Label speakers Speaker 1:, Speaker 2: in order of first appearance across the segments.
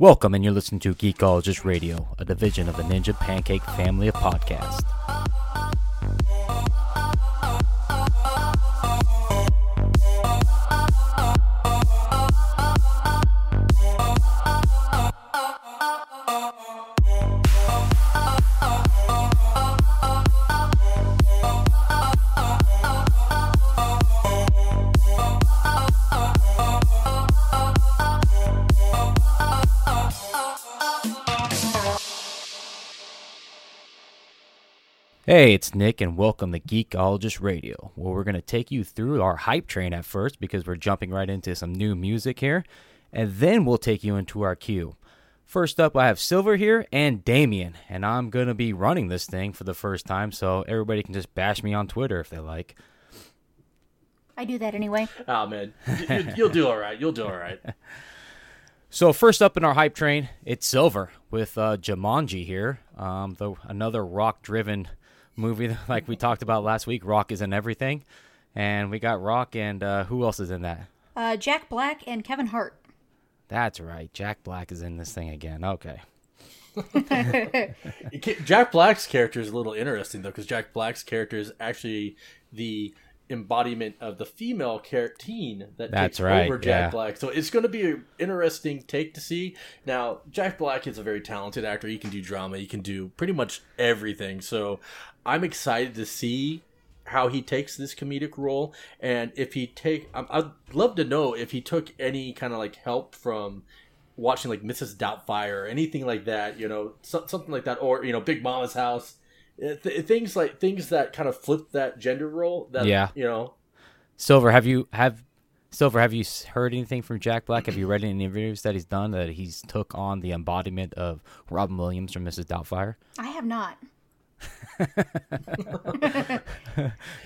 Speaker 1: Welcome, and you're listening to Geekologist Radio, a division of the Ninja Pancake family of podcasts. Hey, it's Nick, and welcome to Geekologist Radio, where we're going to take you through our hype train at first because we're jumping right into some new music here, and then we'll take you into our queue. First up, I have Silver here and Damien, and I'm going to be running this thing for the first time, so everybody can just bash me on Twitter if they like.
Speaker 2: I do that anyway.
Speaker 3: Oh man, you, you'll do all right. You'll do all right.
Speaker 1: So first up in our hype train, it's Silver with uh, Jumanji here, um, the another rock-driven movie like we talked about last week. Rock is in everything, and we got Rock and uh, who else is in that?
Speaker 2: Uh, Jack Black and Kevin Hart.
Speaker 1: That's right, Jack Black is in this thing again. Okay,
Speaker 3: Jack Black's character is a little interesting though, because Jack Black's character is actually the embodiment of the female teen that
Speaker 1: That's
Speaker 3: takes
Speaker 1: right,
Speaker 3: over Jack
Speaker 1: yeah.
Speaker 3: Black. So it's going to be an interesting take to see. Now, Jack Black is a very talented actor. He can do drama. He can do pretty much everything. So I'm excited to see how he takes this comedic role and if he take I'm- I'd love to know if he took any kind of like help from watching like Mrs. Doubtfire or anything like that, you know, so, something like that, or you know, Big Mama's House, Uh, th- things like things that kind of flip that gender role. That
Speaker 1: Yeah.
Speaker 3: you know,
Speaker 1: Silver, have you have Silver? Have you heard anything from Jack Black? Have you read any interviews that he's done that he's took on the embodiment of Robin Williams from Mrs. Doubtfire?
Speaker 2: I have not.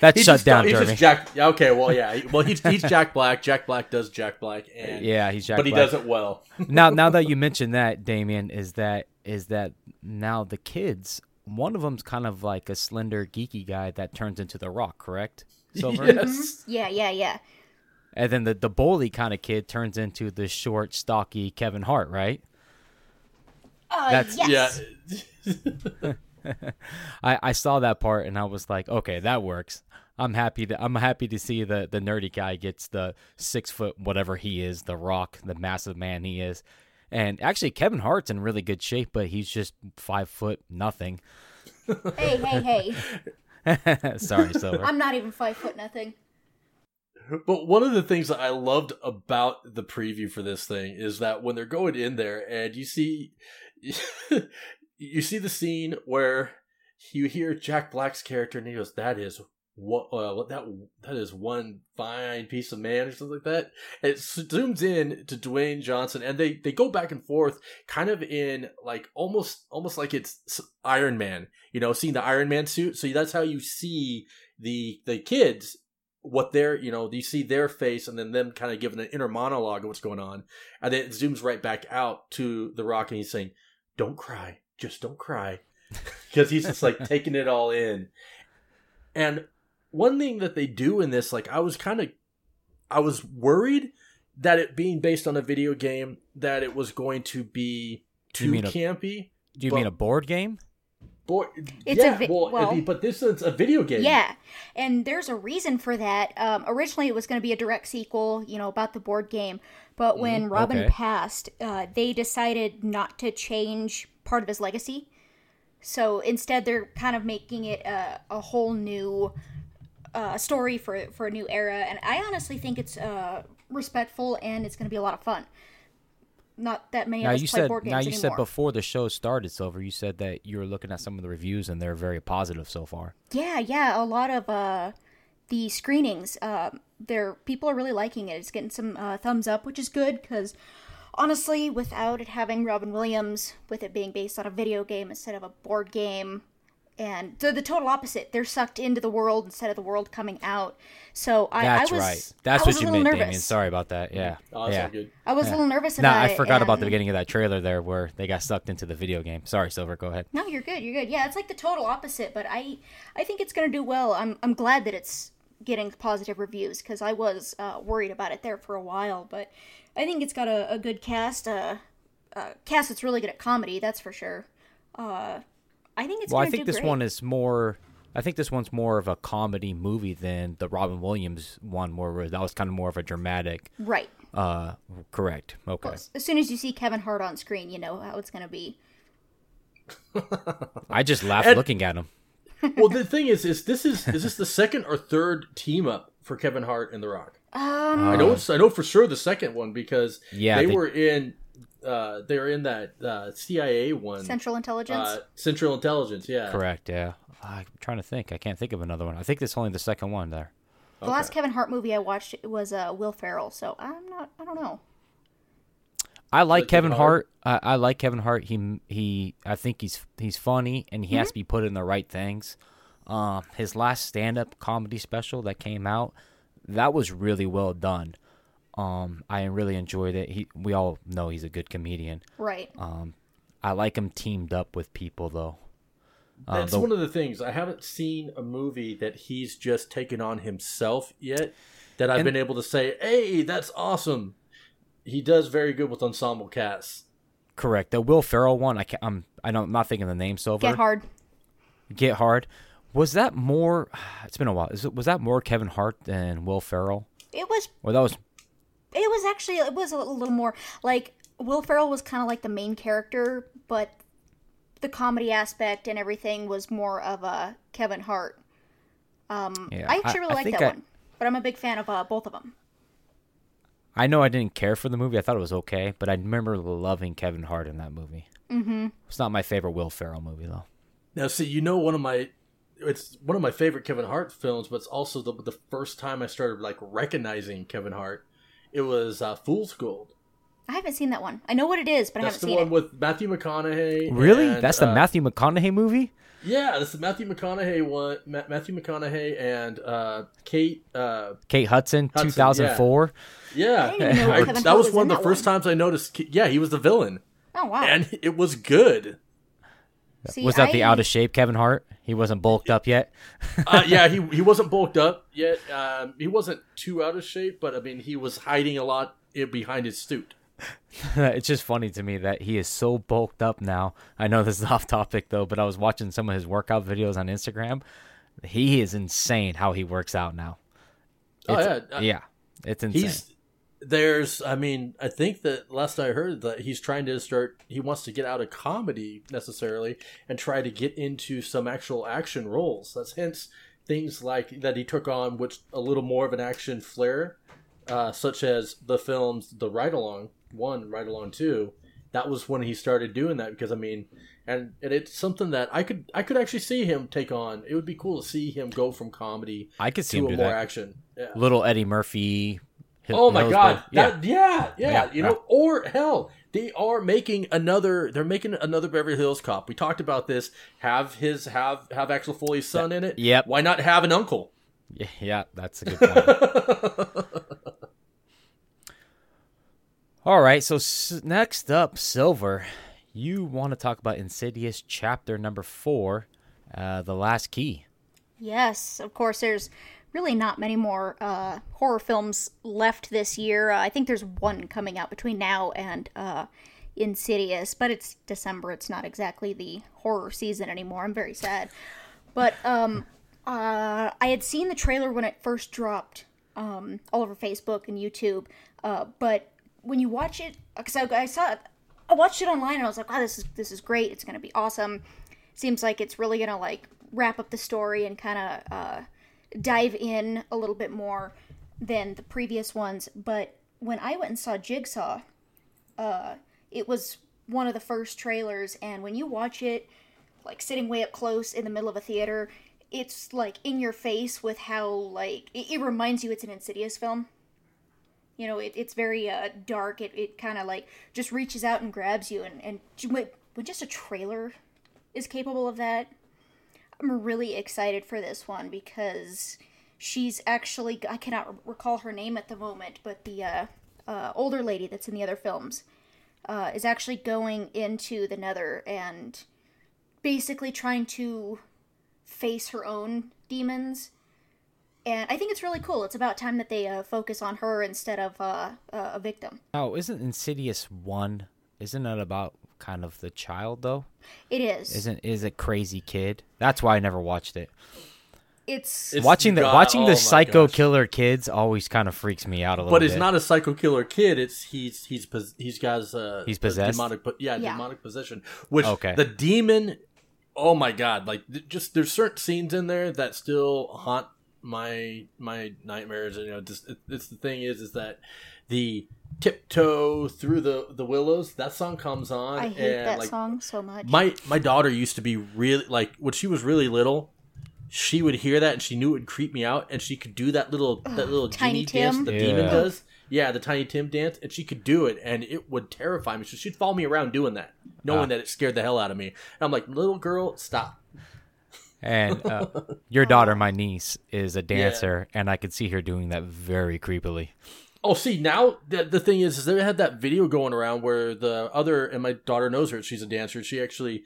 Speaker 1: That's
Speaker 3: he's
Speaker 1: shut
Speaker 3: just,
Speaker 1: down,
Speaker 3: he's
Speaker 1: Jeremy.
Speaker 3: just Jack. yeah, Okay, well, yeah, well, he's he's Jack Black. Jack Black does Jack Black, and
Speaker 1: yeah, he's Jack
Speaker 3: but he does it well.
Speaker 1: now now that you mentioned that damien is that is that now the kids one of them's kind of like a slender geeky guy that turns into the rock correct silver
Speaker 3: yes,
Speaker 2: Yeah, yeah, yeah.
Speaker 1: and then the the bully kind of kid turns into the short stocky kevin hart right
Speaker 2: Uh,
Speaker 1: That's-
Speaker 2: yes.
Speaker 3: yeah.
Speaker 1: i i saw that part and i was like okay that works i'm happy to i'm happy to see the the nerdy guy gets the six foot whatever he is the rock the massive man he is and actually kevin hart's in really good shape but he's just five foot nothing
Speaker 2: Hey, hey, hey.
Speaker 1: sorry silver
Speaker 2: I'm not even five foot nothing.
Speaker 3: But one of the things that I loved about the preview for this thing is that when they're going in there and you see you see the scene where you hear Jack Black's character and he goes, "That is what uh, that that is one fine piece of man" or something like that. And it zooms in to Dwayne Johnson and they they go back and forth, kind of in like almost almost like it's Iron Man. You know, seeing the Iron Man suit. So that's how you see the the kids what they're you know you see their face and then them kind of giving an inner monologue of what's going on and then it zooms right back out to the rock and he's saying don't cry just don't cry because he's just like taking it all in and one thing that they do in this like i was kind of i was worried that it being based on a video game that it was going to be
Speaker 1: You
Speaker 3: too
Speaker 1: mean a-
Speaker 3: campy
Speaker 1: Do you
Speaker 3: But-
Speaker 1: mean a board game?
Speaker 3: Boy,
Speaker 2: It's a
Speaker 3: yeah,
Speaker 2: vi-
Speaker 3: well,
Speaker 2: well-
Speaker 3: be- but this is a video game.
Speaker 2: Yeah, and there's a reason for that. Um, originally, it was going to be a direct sequel, you know, about the board game. But when Robin
Speaker 1: okay.
Speaker 2: passed, uh, they decided not to change part of his legacy. So instead, they're kind of making it a, a whole new uh, story for for a new era. And I honestly think it's uh, respectful and it's going to be a lot of fun. Not that many
Speaker 1: Now
Speaker 2: of us
Speaker 1: you
Speaker 2: play
Speaker 1: said
Speaker 2: board games
Speaker 1: now you
Speaker 2: anymore.
Speaker 1: said before the show started, Silver. You said that you were looking at some of the reviews and they're very positive so far.
Speaker 2: Yeah, yeah, a lot of uh, the screenings, uh, there people are really liking it. It's getting some uh, thumbs up, which is good because honestly, without it having Robin Williams, with it being based on a video game instead of a board game, and the, the total opposite, they're sucked into the world instead of the world coming out. So I,
Speaker 1: That's
Speaker 2: I was,
Speaker 1: right. That's
Speaker 2: I was
Speaker 1: what
Speaker 2: a
Speaker 1: you
Speaker 2: little
Speaker 1: meant,
Speaker 2: nervous.
Speaker 1: Damien. Sorry about that. Yeah.
Speaker 3: Oh, that's
Speaker 1: yeah.
Speaker 3: good.
Speaker 2: I was a little nervous
Speaker 1: Nah,
Speaker 2: about
Speaker 1: I
Speaker 2: it.
Speaker 1: forgot about the beginning of that trailer there where they got sucked into the video game. Sorry, Silver. Go ahead.
Speaker 2: No, you're good. You're good. Yeah, it's like the total opposite, but I I think it's going to do well. I'm I'm glad that it's getting positive reviews because I was uh, worried about it there for a while, but I think it's got a, a good cast. Uh, uh, cast that's really good at comedy. That's for sure. Uh, I think it's.
Speaker 1: Well, I think
Speaker 2: do
Speaker 1: this
Speaker 2: great.
Speaker 1: one is more. I think this one's more of a comedy movie than the Robin Williams one, where that was kind of more of a dramatic.
Speaker 2: right.
Speaker 1: Uh, correct. Okay.
Speaker 2: Well, as soon as you see Kevin Hart on screen, you know how it's gonna be.
Speaker 1: I just laughed
Speaker 3: And-
Speaker 1: looking at him.
Speaker 3: well, the thing is, is this is is this the second or third team up for Kevin Hart and The Rock?
Speaker 2: Um,
Speaker 3: I know I know for sure the second one because
Speaker 1: Yeah,
Speaker 3: they,
Speaker 1: they-
Speaker 3: were in uh they were in that uh CIA one
Speaker 2: Central Intelligence.
Speaker 3: uh, Central Intelligence, yeah.
Speaker 1: Correct. Yeah. I'm trying to think. I can't think of another one. I think this is only the second one there.
Speaker 2: the last Kevin Hart movie I watched was uh, Will Ferrell, so I'm not. I don't know.
Speaker 1: I like
Speaker 3: Like
Speaker 1: Kevin
Speaker 3: Kevin
Speaker 1: Hart. I, I like Kevin Hart. He he. I think he's he's funny and he has
Speaker 2: Mm-hmm.
Speaker 1: to be put in the right things. Um, his last stand up comedy special that came out, that was really well done. Um, I really enjoyed it. He we all know he's a good comedian.
Speaker 2: Right.
Speaker 1: Um, I like him teamed up with people though. Uh,
Speaker 3: That's
Speaker 1: the-
Speaker 3: one of the things. I haven't seen a movie that he's just taken on himself yet that I've
Speaker 1: And-
Speaker 3: been able to say, "Hey, that's awesome." He does very good with ensemble casts.
Speaker 1: correct. The Will Ferrell one. I can't, I'm I don't, I'm not thinking the name so
Speaker 2: Get hard.
Speaker 1: Get hard. Was that more? It's been a while. Is it was that more Kevin Hart than Will Ferrell?
Speaker 2: It was.
Speaker 1: Or that was
Speaker 2: It was actually. It was a little more like Will Ferrell was kind of like the main character, but the comedy aspect and everything was more of a Kevin Hart. Um,
Speaker 1: Yeah,
Speaker 2: I actually
Speaker 1: I-
Speaker 2: really
Speaker 1: I
Speaker 2: like
Speaker 1: think
Speaker 2: that
Speaker 1: I-
Speaker 2: one, but I'm a big fan of uh, both of them.
Speaker 1: I know I didn't care for the movie. I thought it was okay, but I remember loving Kevin Hart in that movie. Mm-hmm. It's not my favorite Will Ferrell movie though.
Speaker 3: Now, see, you know, one of my it's one of my favorite Kevin Hart films, but it's also the the first time I started like recognizing Kevin Hart. It was uh, Fool's Gold.
Speaker 2: I haven't seen that one. I know what it is, but
Speaker 3: That's
Speaker 2: I haven't seen it.
Speaker 3: The one with Matthew McConaughey.
Speaker 1: Really?
Speaker 3: and,
Speaker 1: That's the
Speaker 3: uh,
Speaker 1: Matthew McConaughey movie?
Speaker 3: Yeah, that's the Matthew McConaughey one. Ma- Matthew McConaughey and uh, Kate. Uh,
Speaker 1: Kate Hudson,
Speaker 3: Hudson,
Speaker 1: 2004.
Speaker 3: yeah,
Speaker 2: I didn't even know
Speaker 3: I- that was
Speaker 2: was
Speaker 3: one of the first
Speaker 2: one.
Speaker 3: times I noticed. Yeah, he was the villain,
Speaker 2: Oh wow!
Speaker 3: and it was good.
Speaker 2: See,
Speaker 1: was that the out of shape Kevin Hart? He wasn't bulked up yet.
Speaker 3: uh, yeah, he he wasn't bulked up yet. Um, he wasn't too out of shape, but I mean, he was hiding a lot behind his suit.
Speaker 1: it's just funny to me that he is so bulked up now. I know this is off topic though, but I was watching some of his workout videos on Instagram. He is insane how he works out now.
Speaker 3: Oh yeah, uh,
Speaker 1: yeah, it's insane.
Speaker 3: he's there's. I mean, I think that last I heard that he's trying to start. He wants to get out of comedy necessarily and try to get into some actual action roles. That's hence things like that he took on, which a little more of an action flair, uh, such as the films The Ride Along One, Ride Along Two. That was when he started doing that because I mean, and, and it's something that I could I could actually see him take on. It would be cool to see him go from comedy
Speaker 1: I could see
Speaker 3: to
Speaker 1: him
Speaker 3: a
Speaker 1: do
Speaker 3: more
Speaker 1: that.
Speaker 3: action. Yeah.
Speaker 1: Little Eddie Murphy. Hill-
Speaker 3: Oh my god!
Speaker 1: Yeah.
Speaker 3: That, yeah, yeah,
Speaker 1: Yeah,
Speaker 3: You know, or hell, they are making another. They're making another Beverly Hills Cop. We talked about this. Have his have have Axel Foley's son in it.
Speaker 1: Yep.
Speaker 3: Why not have an uncle?
Speaker 1: Yeah, yeah, that's a good point. All right, so s- next up, Silver, you want to talk about Insidious chapter number four, uh, The Last Key.
Speaker 2: Yes, of course. There's really not many more uh, horror films left this year. Uh, I think there's one coming out between now and uh, Insidious, but it's December. It's not exactly the horror season anymore. I'm very sad. But um, uh, I had seen the trailer when it first dropped um, all over Facebook and YouTube. Uh, but when you watch it, because I, I saw it, I watched it online and I was like, "Wow, this is this is great. It's gonna be awesome." Seems like it's really gonna like wrap up the story and kind of uh, dive in a little bit more than the previous ones. But when I went and saw Jigsaw, uh, it was one of the first trailers, and when you watch it, like sitting way up close in the middle of a theater, it's like in your face with how like it, it reminds you it's an Insidious film. You know, it, it's very uh, dark. It, it kind of like just reaches out and grabs you, and and when when just a trailer is capable of that, I'm really excited for this one because she's actually I cannot recall her name at the moment, but the uh, uh, older lady that's in the other films uh, is actually going into the Nether and basically trying to face her own demons. And I think it's really cool. It's about time that they uh, focus on her instead of uh, uh, a victim.
Speaker 1: Oh, isn't Insidious one? isn't it about kind of the child though?
Speaker 2: It is.
Speaker 1: Isn't is a crazy kid? That's why I never watched it.
Speaker 2: It's,
Speaker 3: It's-
Speaker 1: watching the
Speaker 3: God-
Speaker 1: watching
Speaker 3: oh
Speaker 1: the
Speaker 3: my
Speaker 1: psycho
Speaker 3: gosh.
Speaker 1: killer kids always kind of freaks me out a little bit.
Speaker 3: But
Speaker 1: bit.
Speaker 3: it's not a psycho killer kid. It's he's he's pos- he's got uh,
Speaker 1: He's possessed?
Speaker 3: demonic, po- yeah,
Speaker 2: Yeah.
Speaker 3: demonic possession. Which
Speaker 1: Okay.
Speaker 3: the demon. Oh my god! Like just there's certain scenes in there that still haunt my my nightmares. And, you know, just it, it's the thing is is that the tiptoe through the the willows that song comes on.
Speaker 2: I hate
Speaker 3: and
Speaker 2: that
Speaker 3: like
Speaker 2: song so much.
Speaker 3: my my daughter used to be really like when she was really little she would hear that and she knew it would creep me out and she could do that little that little
Speaker 2: Tiny
Speaker 3: genie dance
Speaker 2: Tim?
Speaker 3: the
Speaker 1: Yeah.
Speaker 3: demon does yeah the tiny tim dance and she could do it and it would terrify me so she'd follow me around doing that knowing
Speaker 1: Ah.
Speaker 3: that it scared the hell out of me and i'm like little girl stop
Speaker 1: And uh, your daughter, my niece, is a dancer, and I could see her doing that very creepily.
Speaker 3: Oh see now the, the thing is, is they had that video going around where the other and my daughter knows her she's a dancer she actually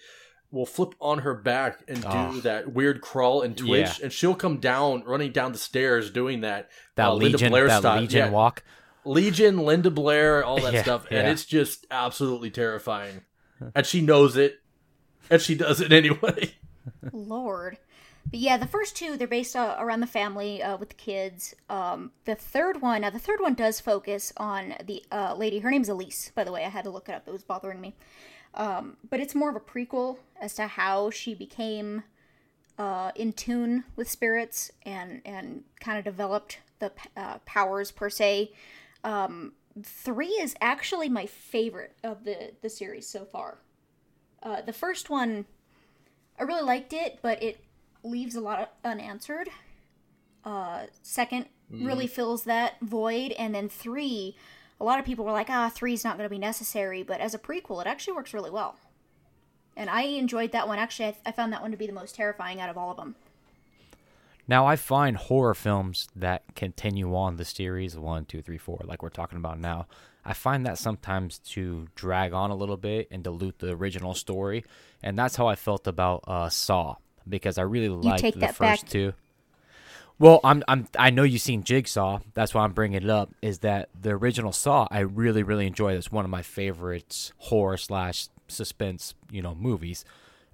Speaker 3: will flip on her back and do
Speaker 1: Oh.
Speaker 3: that weird crawl and twitch
Speaker 1: Yeah.
Speaker 3: and she'll come down running down the stairs doing that
Speaker 1: That
Speaker 3: uh, Linda
Speaker 1: Legion,
Speaker 3: Blair
Speaker 1: that
Speaker 3: style.
Speaker 1: Legion
Speaker 3: Yeah.
Speaker 1: walk.
Speaker 3: Legion, Linda Blair, all that
Speaker 1: Yeah,
Speaker 3: stuff, and it's just absolutely terrifying. And she knows it, and she does it anyway.
Speaker 2: Lord. But yeah, the first two they're based uh, around the family uh, with the kids. Um, the third one, now the third one does focus on the uh, lady. Her name's Elise, by the way. I had to look it up; it was bothering me. Um, but it's more of a prequel as to how she became uh, in tune with spirits and and kind of developed the uh, powers per se. Um, three is actually my favorite of the the series so far. Uh, the first one I really liked it, but it leaves a lot unanswered. Uh, second really fills that void, and then three, a lot of people were like, ah, three's not going to be necessary, but as a prequel, it actually works really well. And I enjoyed that one. Actually, I, I found that one to be the most terrifying out of all of them.
Speaker 1: Now I find horror films that continue on the series one, two, three, four, like we're talking about now. I find that sometimes to drag on a little bit and dilute the original story, and that's how I felt about uh, Saw because I really liked
Speaker 2: take
Speaker 1: the first
Speaker 2: back.
Speaker 1: two. Well, I'm I'm I know you've seen Jigsaw. That's why I'm bringing it up. Is that the original Saw? I really really enjoy. It's one of my favorites horror slash suspense you know movies,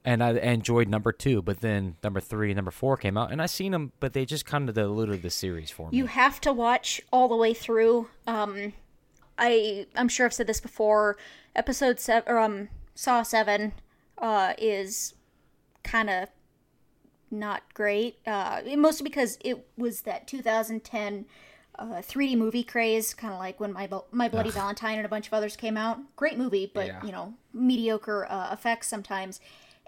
Speaker 1: and I enjoyed number two. But then number three, and number four came out, and I seen them, but they just kind of diluted the series for me.
Speaker 2: You have to watch all the way through. Um, I I'm sure I've said this before. Episode seven, or um, Saw seven, uh, is kind of not great. Uh, mostly because it was that 2010 uh, 3D movie craze, kind of like when my my Bloody Valentine and a bunch of others came out. Great movie, but
Speaker 1: Yeah.
Speaker 2: you know mediocre uh, effects sometimes.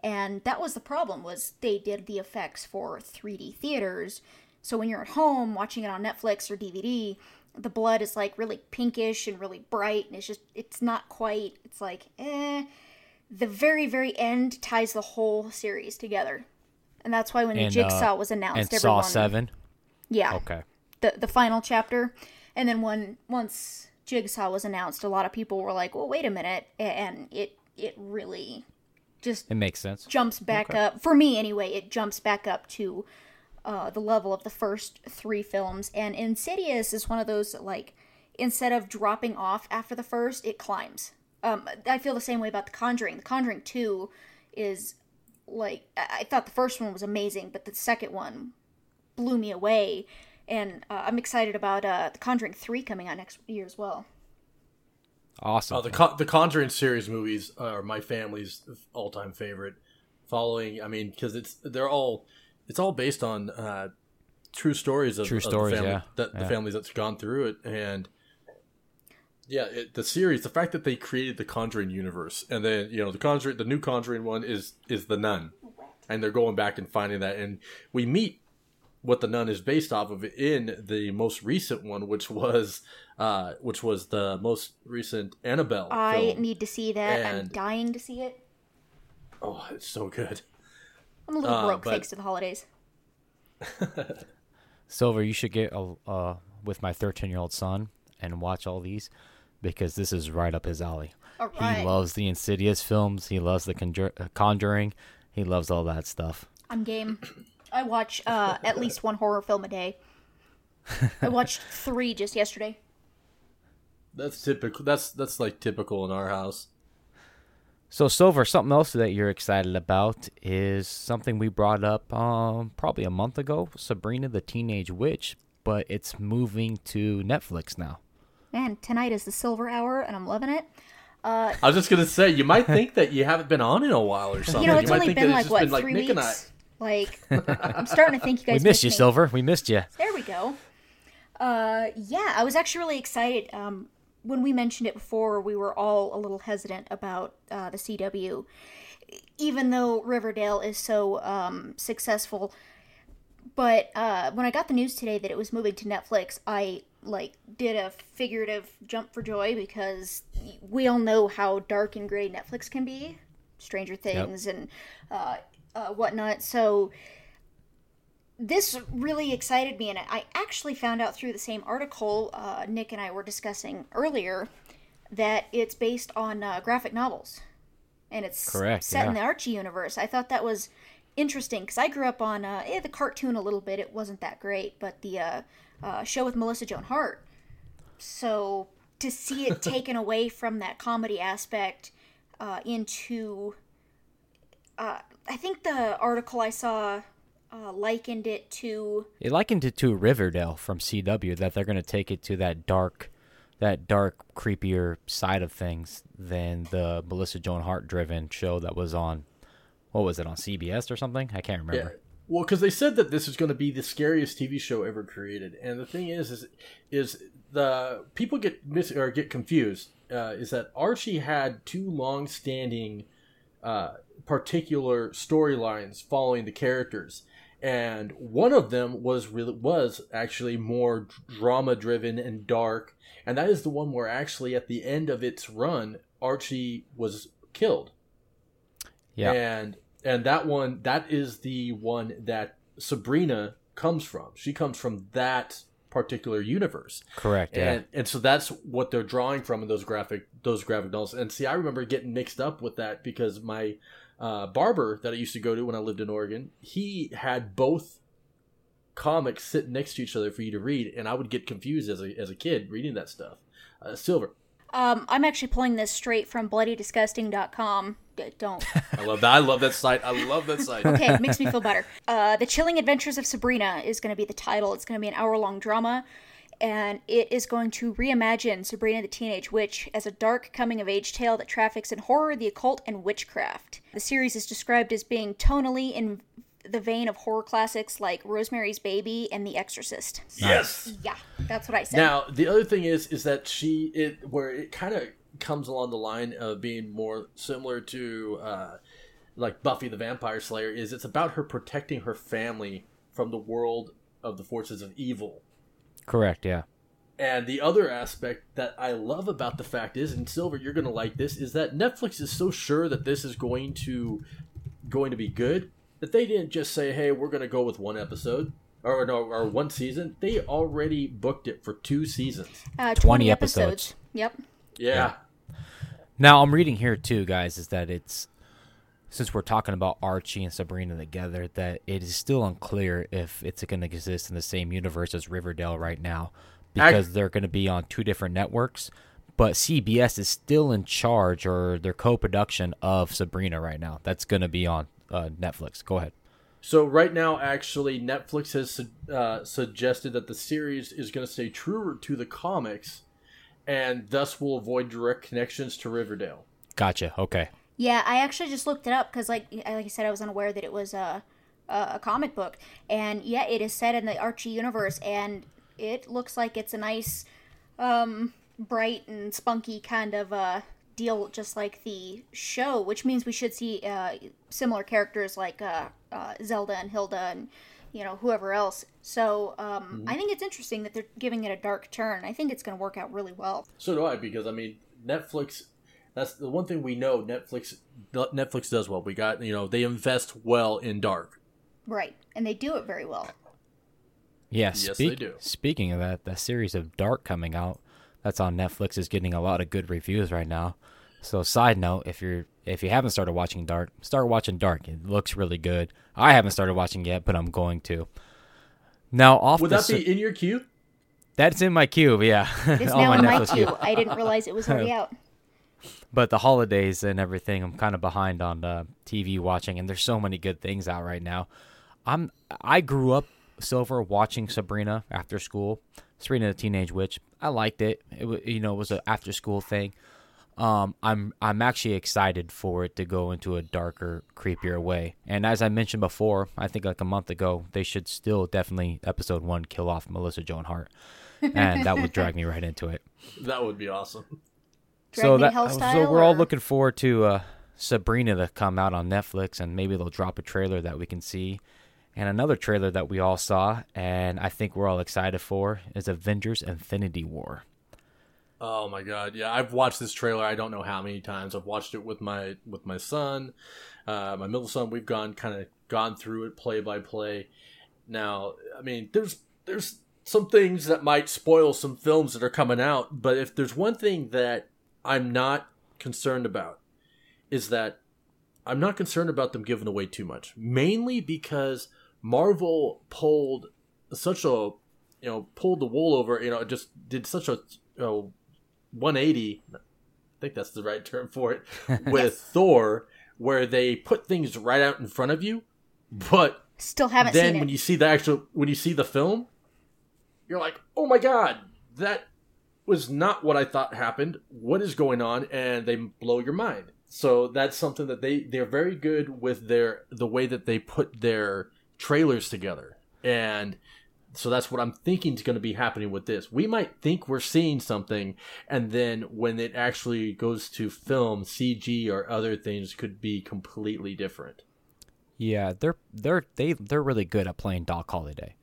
Speaker 2: And that was the problem was they did the effects for 3D theaters. So when you're at home watching it on Netflix or DVD, the blood is like really pinkish and really bright, and it's just it's not quite. It's like eh. The very very end ties the whole series together, and that's why when
Speaker 1: And, uh,
Speaker 2: Jigsaw was announced,
Speaker 1: and Saw seven.
Speaker 2: yeah
Speaker 1: Okay.
Speaker 2: the the final chapter, and then when once Jigsaw was announced, a lot of people were like, "Well, wait a minute," and it it really just
Speaker 1: It makes sense.
Speaker 2: jumps back up for me anyway. It jumps back up to uh, the level of the first three films, and Insidious is one of those like instead of dropping off after the first, it climbs. Um, I feel the same way about The Conjuring. The Conjuring Two is like I I thought the first one was amazing, but the second one blew me away, and uh, I'm excited about uh, The Conjuring Three coming out next year as well.
Speaker 1: Awesome.
Speaker 3: Uh, the Con- the Conjuring series movies are my family's all time favorite. Following, I mean, because it's they're all it's all based on uh, true stories of
Speaker 1: True
Speaker 3: of the
Speaker 1: stories,
Speaker 3: family,
Speaker 1: yeah.
Speaker 3: that the
Speaker 1: Yeah.
Speaker 3: families that's gone through it, and yeah, it, the series, the fact that they created the Conjuring universe, and then you know the Conjuring, the new Conjuring one is is the Nun, and they're going back and finding that, and we meet what the Nun is based off of in the most recent one, which was uh, which was the most recent Annabelle.
Speaker 2: I
Speaker 3: film.
Speaker 2: need to see that. I'm dying to see it.
Speaker 3: Oh, it's so good.
Speaker 2: I'm a little
Speaker 3: Uh,
Speaker 2: broke
Speaker 3: but-
Speaker 2: thanks to the holidays.
Speaker 1: Silver, you should get a, uh, with my 13 year old son and watch all these because this is right up his alley.
Speaker 2: All right.
Speaker 1: He loves the Insidious films. He loves the Conjur- uh, Conjuring. He loves all that stuff.
Speaker 2: I'm game. I watch uh, at least one horror film a day. I watched three just yesterday.
Speaker 3: That's typical. That's that's like typical in our house.
Speaker 1: So, Silver, something else that you're excited about is something we brought up um, probably a month ago Sabrina the Teenage Witch, but it's moving to Netflix now.
Speaker 2: Man, tonight is the silver hour, and I'm loving it. Uh,
Speaker 3: I was just gonna say, you might think that you haven't been on in a while or something.
Speaker 2: you know, it's
Speaker 3: might
Speaker 2: only
Speaker 3: think
Speaker 2: been like
Speaker 3: it's
Speaker 2: what
Speaker 3: just been
Speaker 2: three
Speaker 3: Nick and I.
Speaker 2: weeks. Like, I'm starting to think you guys.
Speaker 1: We
Speaker 2: guys
Speaker 1: missed you,
Speaker 2: me.
Speaker 1: Silver. We missed you.
Speaker 2: There we go. Uh, yeah, I was actually really excited. Um, when we mentioned it before, we were all a little hesitant about uh, the CW, even though Riverdale is so um, successful. But uh, when I got the news today that it was moving to Netflix, I like did a figurative jump for joy because we all know how dark and gray Netflix can be, Stranger Things and uh, uh, whatnot. So this really excited me, and I actually found out through the same article uh, Nick and I were discussing earlier that it's based on uh, graphic novels, and it's
Speaker 1: Correct,
Speaker 2: set in the Archie universe. I thought that was interesting because I grew up on uh, eh, the cartoon a little bit. It wasn't that great, but the uh, uh, show with Melissa Joan Hart. So to see it taken away from that comedy aspect uh, into, uh, I think the article I saw uh, likened it to
Speaker 1: It likened it to Riverdale from CW that they're going to take it to that dark, that dark, creepier side of things than the Melissa Joan Hart driven show that was on, what was it on CBS or something? I can't
Speaker 3: Yeah. Well, because they said that this is going to be the scariest TV show ever created, and the thing is, is, is the people get mis- or get confused. Uh, is that Archie had two long-standing, uh, particular storylines following the characters, and one of them was really was actually more drama-driven and dark, and that is the one where actually at the end of its run, Archie was killed.
Speaker 1: Yeah.
Speaker 3: And and that one that is the one that Sabrina comes from. She comes from that particular universe.
Speaker 1: Correct. Yeah.
Speaker 3: And and so that's what they're drawing from in those graphic those graphic novels. And see I remember getting mixed up with that because my uh, barber that I used to go to when I lived in Oregon, he had both comics sitting next to each other for you to read, and I would get confused as a as a kid reading that stuff. Uh, Silver,
Speaker 2: Um, I'm actually pulling this straight from bloodydisgusting.com. D- Don't.
Speaker 3: I love that. I love that site. I love that site.
Speaker 2: Okay, it makes me feel better. Uh, the Chilling Adventures of Sabrina is going to be the title. It's going to be an hour long drama, and it is going to reimagine Sabrina the Teenage Witch as a dark coming of age tale that traffics in horror, the occult, and witchcraft. The series is described as being tonally in the vein of horror classics like Rosemary's Baby and The Exorcist.
Speaker 3: Yes.
Speaker 2: Yeah, that's what I said.
Speaker 3: Now the other thing is is that she it where it kind of comes along the line of being more similar to uh, like Buffy the Vampire Slayer is it's about her protecting her family from the world of the forces of evil.
Speaker 1: Correct. Yeah.
Speaker 3: And the other aspect that I love about the fact is, and Silver, you're going to like this, is that Netflix is so sure that this is going to going to be good that they didn't just say, "Hey, we're going to go with one episode." Or, no, or one season. They already booked it for two seasons.
Speaker 2: uh,
Speaker 1: 20 episodes.
Speaker 2: Yep.
Speaker 3: Yeah.
Speaker 1: Now I'm reading here too, guys, is that it's since we're talking about Archie and Sabrina together, that it is still unclear if it's going to exist in the same universe as Riverdale right now, because they're going to be on two different networks. But CBS is still in charge, or their co-production of Sabrina right now. That's going to be on uh, Netflix. Go ahead.
Speaker 3: So right now, actually, Netflix has su- uh, suggested that the series is going to stay true to the comics, and thus will avoid direct connections to Riverdale.
Speaker 1: Gotcha. Okay.
Speaker 2: Yeah, I actually just looked it up because, like, like I said, I was unaware that it was a, a a comic book, and yeah, it is set in the Archie universe, and it looks like it's a nice, um, bright and spunky kind of uh deal, just like the show, which means we should see uh similar characters like uh, uh Zelda and Hilda and you know whoever else. So um, I think it's interesting that they're giving it a dark turn. I think it's going to work out really well.
Speaker 3: So do I, because I mean, Netflix. That's the one thing we know. Netflix. Netflix does well. We got you know they invest well in dark.
Speaker 2: Right, and they do it very well.
Speaker 1: Yeah,
Speaker 3: Yes,
Speaker 1: speak-
Speaker 3: they do.
Speaker 1: Speaking of that, the series of Dark coming out, that's on Netflix, is getting a lot of good reviews right now. So, side note, if you're if you haven't started watching Dark, start watching Dark. It looks really good. I haven't started watching yet, but I'm going to. Now, off
Speaker 3: Would
Speaker 1: the
Speaker 3: that
Speaker 1: su-
Speaker 3: be in your queue?
Speaker 1: that's in my queue, yeah,
Speaker 2: It's now
Speaker 1: my
Speaker 2: in my
Speaker 1: Netflix
Speaker 2: queue. I didn't realize it was already out.
Speaker 1: but the holidays and everything, I'm kind of behind on uh, TV watching, and there's so many good things out right now. I'm I grew up Silver watching Sabrina after school, Sabrina the Teenage Witch. I liked it. It was you know it was an after school thing. Um, I'm I'm actually excited for it to go into a darker, creepier way. And as I mentioned before, I think like a month ago, they should still definitely episode one kill off Melissa Joan Hart, and that would drag me right into it.
Speaker 3: That would be awesome.
Speaker 1: so that so we're all looking forward to uh, Sabrina to come out on Netflix, and maybe they'll drop a trailer that we can see. And another trailer that we all saw, and I think we're all excited for, is Avengers: Infinity War.
Speaker 3: Oh my god, yeah! I've watched this trailer. I don't know how many times. I've watched it with my with my son, uh, my middle son. We've gone kind of gone through it play by play. Now, I mean, there's there's some things that might spoil some films that are coming out, but if there's one thing that I'm not concerned about, is that I'm not concerned about them giving away too much. Mainly because Marvel pulled such a you know pulled the wool over you know just did such a you know, 180 I think that's the right term for it with Thor where they put things right out in front of you but
Speaker 2: still haven't
Speaker 3: then when you see the actual when you see the film you're like oh my god that was not what I thought happened. What is going on? And they blow your mind. So that's something that they they're very good with their the way that they put their trailers together. And so that's what I'm thinking is going to be happening with this. We might think we're seeing something, and then when it actually goes to film, CG or other things could be completely different.
Speaker 1: Yeah, they're they're they they're really good at playing Doc Holliday.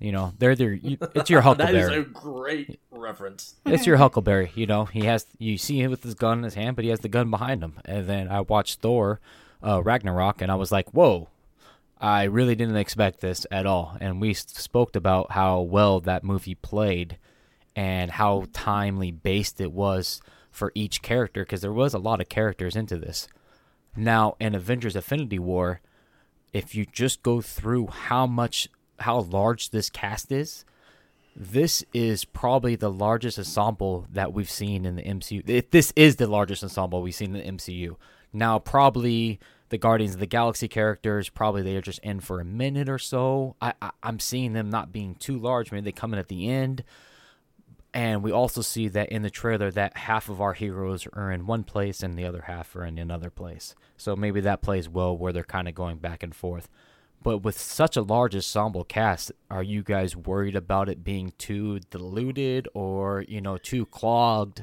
Speaker 1: You know, they're they're it's your Huckleberry.
Speaker 3: that is a great reference.
Speaker 1: It's your Huckleberry. You know, he has you see him with his gun in his hand, but he has the gun behind him. And then I watched Thor, uh, Ragnarok, and I was like, whoa, I really didn't expect this at all. And we spoke about how well that movie played and how timely based it was for each character because there was a lot of characters into this. Now, in Avengers Infinity War, if you just go through how much, how large this cast is, this is probably the largest ensemble that we've seen in the MCU. This is the largest ensemble we've seen in the MCU. Now, probably the Guardians of the Galaxy characters, probably they are just in for a minute or so. I, I am seeing them not being too large. Maybe they come in at the end. And we also see that in the trailer that half of our heroes are in one place and the other half are in another place. So maybe that plays well where they're kind of going back and forth. But with such a large ensemble cast, are you guys worried about it being too diluted or, you know, too clogged?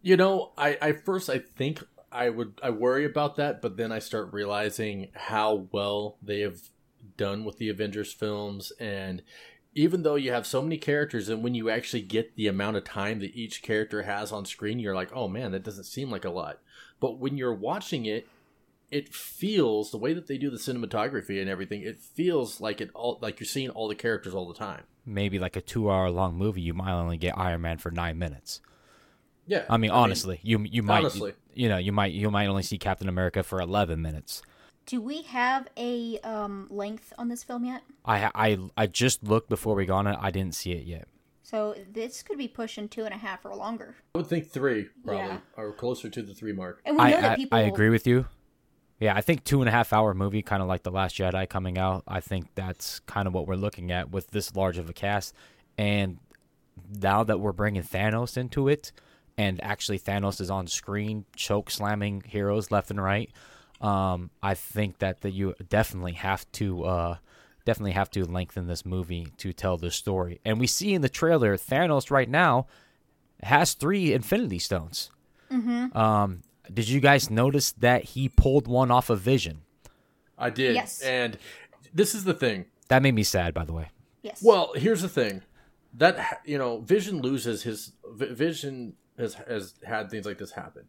Speaker 3: You know, I, I first I think I would I worry about that, but then I start realizing how well they have done with the Avengers films. And even though you have so many characters and when you actually get the amount of time that each character has on screen you're like oh man that doesn't seem like a lot. But when you're watching it it feels the way that they do the cinematography and everything it feels like it all like you're seeing all the characters all the time.
Speaker 1: Maybe like a two hour long movie you might only get iron man for nine minutes.
Speaker 3: Yeah
Speaker 1: i mean I honestly mean, you you might honestly you know, you might you might only see Captain America for 11 minutes.
Speaker 2: Do we have a um, length on this film yet?
Speaker 1: I I I just looked before we got on it. I didn't see it yet.
Speaker 2: So this could be pushing two and a half or longer.
Speaker 3: I would think three, probably, yeah. or closer to the three mark.
Speaker 1: And we know I, that people. I, I agree with you. Yeah, I think two and a half hour movie, kind of like the Last Jedi coming out. I think that's kind of what we're looking at with this large of a cast, and now that we're bringing Thanos into it, and actually Thanos is on screen choke slamming heroes left and right. Um, I think that the, you definitely have to uh, definitely have to lengthen this movie to tell the story. And we see in the trailer Thanos right now has three Infinity Stones.
Speaker 2: Mm-hmm.
Speaker 1: Um, did you guys notice that he pulled one off of Vision?
Speaker 3: I did. Yes. And this is the thing.
Speaker 1: That made me sad, by the way.
Speaker 2: Yes.
Speaker 3: Well, here's the thing. That you know, Vision loses his Vision has has had things like this happen.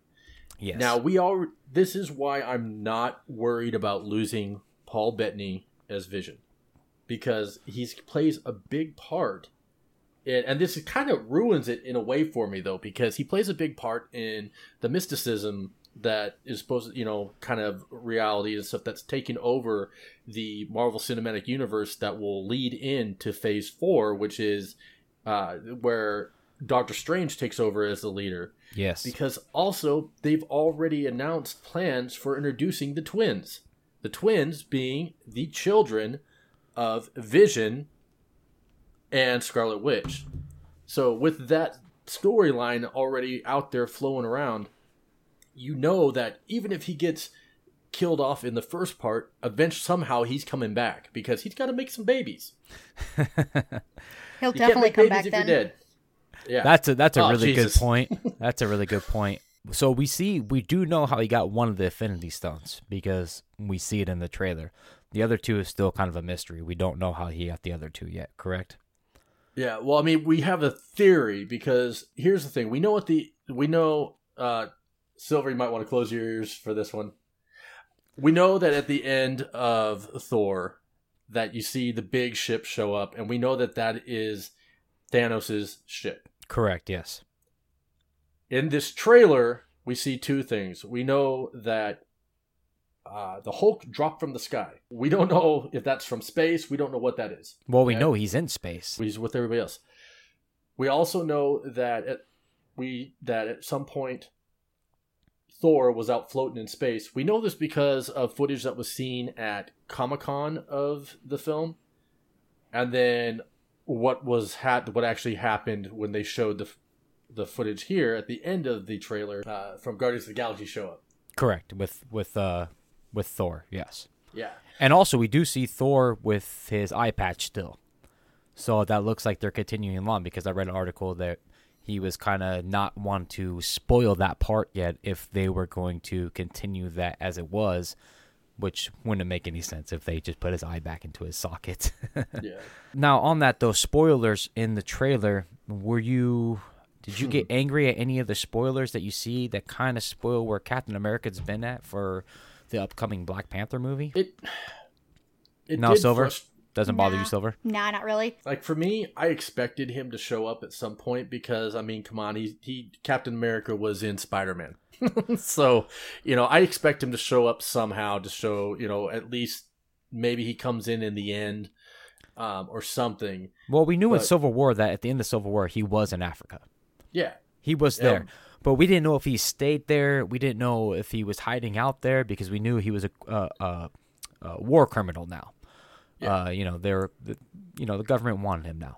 Speaker 3: Yes. Now we all. This is why I'm not worried about losing Paul Bettany as Vision, because he plays a big part. In, and this kind of ruins it in a way for me though, because he plays a big part in the mysticism that is supposed to, you know, kind of reality and stuff that's taken over the Marvel Cinematic Universe that will lead into Phase Four, which is uh, where Doctor Strange takes over as the leader.
Speaker 1: Yes.
Speaker 3: Because also they've already announced plans for introducing the twins. The twins being the children of Vision and Scarlet Witch. So with that storyline already out there flowing around, you know that even if he gets killed off in the first part, eventually somehow he's coming back because he's got to make some babies.
Speaker 2: He'll
Speaker 3: You can't
Speaker 2: definitely
Speaker 3: make
Speaker 2: come
Speaker 3: babies
Speaker 2: back
Speaker 3: if
Speaker 2: then.
Speaker 3: Yeah,
Speaker 1: That's a that's a
Speaker 3: Oh,
Speaker 1: really
Speaker 3: Jesus.
Speaker 1: good point. That's a really good point. So we see we do know how he got one of the Infinity Stones because we see it in the trailer. The other two is still kind of a mystery. We don't know how he got the other two yet. Correct?
Speaker 3: Yeah, well, I mean, we have a theory because here's the thing: we know what the we know. uh Silver, you might want to close your ears for this one. We know that at the end of Thor, that you see the big ship show up, and we know that that is Thanos' ship.
Speaker 1: Correct. Yes.
Speaker 3: In this trailer, we see two things. We know that uh, the Hulk dropped from the sky. We don't know if that's from space. We don't know what that is.
Speaker 1: Well, we
Speaker 3: Okay.
Speaker 1: know he's in space.
Speaker 3: He's with everybody else. We also know that at, we that at some point Thor was out floating in space. We know this because of footage that was seen at Comic Con of the film, and then what was had what actually happened when they showed the the footage here at the end of the trailer uh, from Guardians of the Galaxy show up.
Speaker 1: Correct. With with uh with Thor. Yes.
Speaker 3: Yeah,
Speaker 1: And also, we do see Thor with his eye patch still. So that looks like they're continuing along because I read an article that he was kind of not want to spoil that part yet if they were going to continue that as it was, which wouldn't make any sense if they just put his eye back into his socket.
Speaker 3: yeah.
Speaker 1: now, on that though, spoilers in the trailer, were you. Did you get hmm. angry at any of the spoilers that you see that kind of spoil where Captain America's been at for the upcoming Black Panther movie?
Speaker 3: It. It
Speaker 1: No, Silver?
Speaker 3: frust-
Speaker 1: Doesn't bother
Speaker 2: Nah.
Speaker 1: you, Silver?
Speaker 2: Nah, not really.
Speaker 3: Like for me, I expected him to show up at some point because I mean, come on, he he Captain America was in Spider Man, so you know I expect him to show up somehow to show you know at least maybe he comes in in the end, um, or something.
Speaker 1: Well, we knew in Civil War that at the end of Civil War he was in Africa.
Speaker 3: Yeah,
Speaker 1: He was
Speaker 3: Yeah.
Speaker 1: there, but we didn't know if he stayed there. We didn't know if he was hiding out there because we knew he was a, uh, uh, a war criminal now.
Speaker 3: Yeah.
Speaker 1: Uh, you know, they're the, you know the government wanted him now.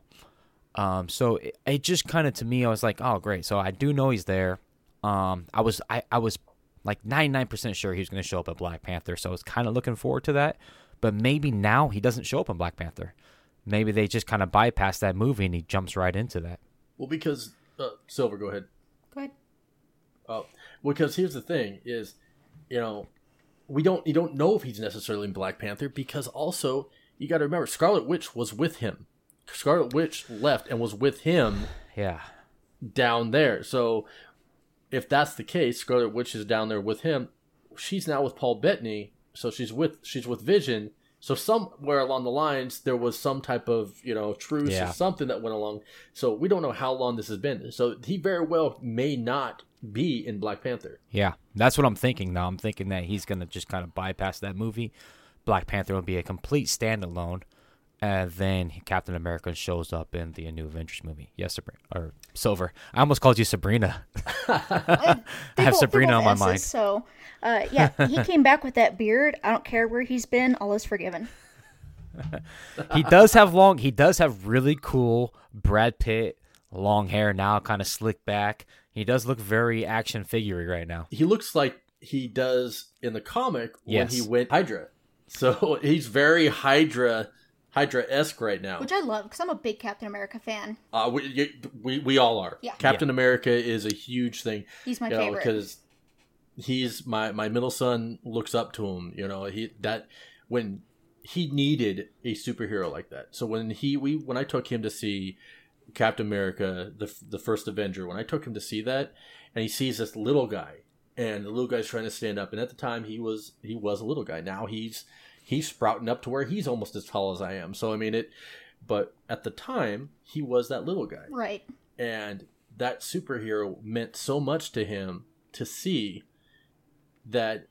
Speaker 1: Um, so it, it just kind of to me, I was like, oh great. So I do know he's there. Um, I was I, I was like ninety nine percent sure he was going to show up at Black Panther. So I was kind of looking forward to that. But maybe now he doesn't show up in Black Panther. Maybe they just kind of bypass that movie and he jumps right into that.
Speaker 3: well because uh, Silver, go ahead.
Speaker 2: Go ahead.
Speaker 3: Oh, because here's the thing: is you know we don't you don't know if he's necessarily in Black Panther because also you got to remember Scarlet Witch was with him. Scarlet Witch left and was with him
Speaker 1: Yeah.
Speaker 3: down there. So if that's the case, Scarlet Witch is down there with him. She's now with Paul Bettany, so she's with she's with Vision. So somewhere along the lines there was some type of you know truce
Speaker 1: Yeah.
Speaker 3: or something that went along. So we don't know how long this has been. So he very well may not be in Black Panther.
Speaker 1: Yeah, that's what I'm thinking now. I'm thinking that he's gonna just kind of bypass that movie. Black Panther will be a complete standalone, and then Captain America shows up in the new Avengers movie. Yes, Sabrina or Silver. I almost called you Sabrina. I have
Speaker 2: both-
Speaker 1: Sabrina on my
Speaker 2: both
Speaker 1: mind.
Speaker 2: So, uh, yeah, he came back with that beard. I don't care where he's been. All is forgiven.
Speaker 1: he does have long. He does have really cool Brad Pitt long hair now, kind of slicked back. He does look very action figurey right now.
Speaker 3: He looks like he does in the comic
Speaker 1: Yes.
Speaker 3: when he went Hydra. So he's very Hydra Hydra esque right now.
Speaker 2: Which I love because I'm a big Captain America fan.
Speaker 3: Uh, we, we we all are.
Speaker 2: Yeah.
Speaker 3: Captain America is a huge thing.
Speaker 2: He's my favorite.
Speaker 3: because he's my my middle son looks up to him. You know, he that when he needed a superhero like that. So when he we when I took him to see Captain America, the the first Avenger, when I took him to see that, and he sees this little guy, and the little guy's trying to stand up, and at the time he was he was a little guy. Now he's he's sprouting up to where he's almost as tall as I am. So I mean it, but at the time he was that little guy
Speaker 2: right.
Speaker 3: and that superhero meant so much to him to see that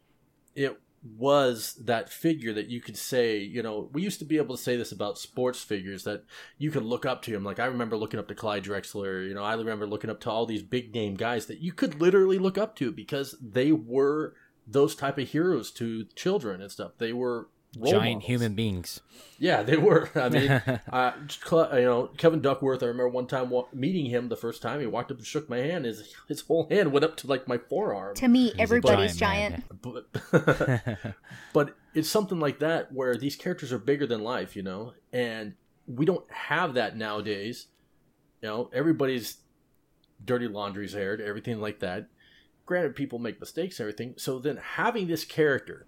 Speaker 3: it was that figure that you could say, you know, we used to be able to say this about sports figures that you could look up to him. Like I remember looking up to Clyde Drexler, you know, I remember looking up to all these big name guys that you could literally look up to because they were those type of heroes to children and stuff. They were
Speaker 1: giant models. human beings.
Speaker 3: Yeah, they were. I mean, uh, you know, Kevin Duckworth. I remember one time meeting him the first time. He walked up and shook my hand. His his whole hand went up to like my forearm.
Speaker 2: To me, He's everybody's giant. giant.
Speaker 3: But, but it's something like that where these characters are bigger than life, you know, and we don't have that nowadays. You know, everybody's dirty laundry's aired, everything like that. Granted, people make mistakes, and everything. So then having this character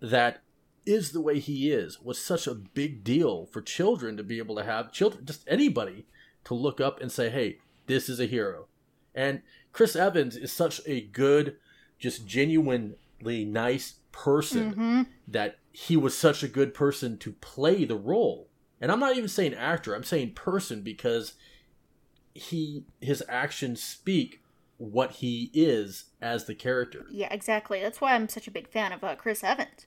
Speaker 3: that is the way he is was such a big deal for children to be able to have children just anybody to look up and say hey this is a hero and chris evans is such a good just genuinely nice person mm-hmm. that he was such a good person to play the role and i'm not even saying actor i'm saying person because he his actions speak what he is as the character
Speaker 2: yeah exactly that's why i'm such a big fan of uh, chris evans.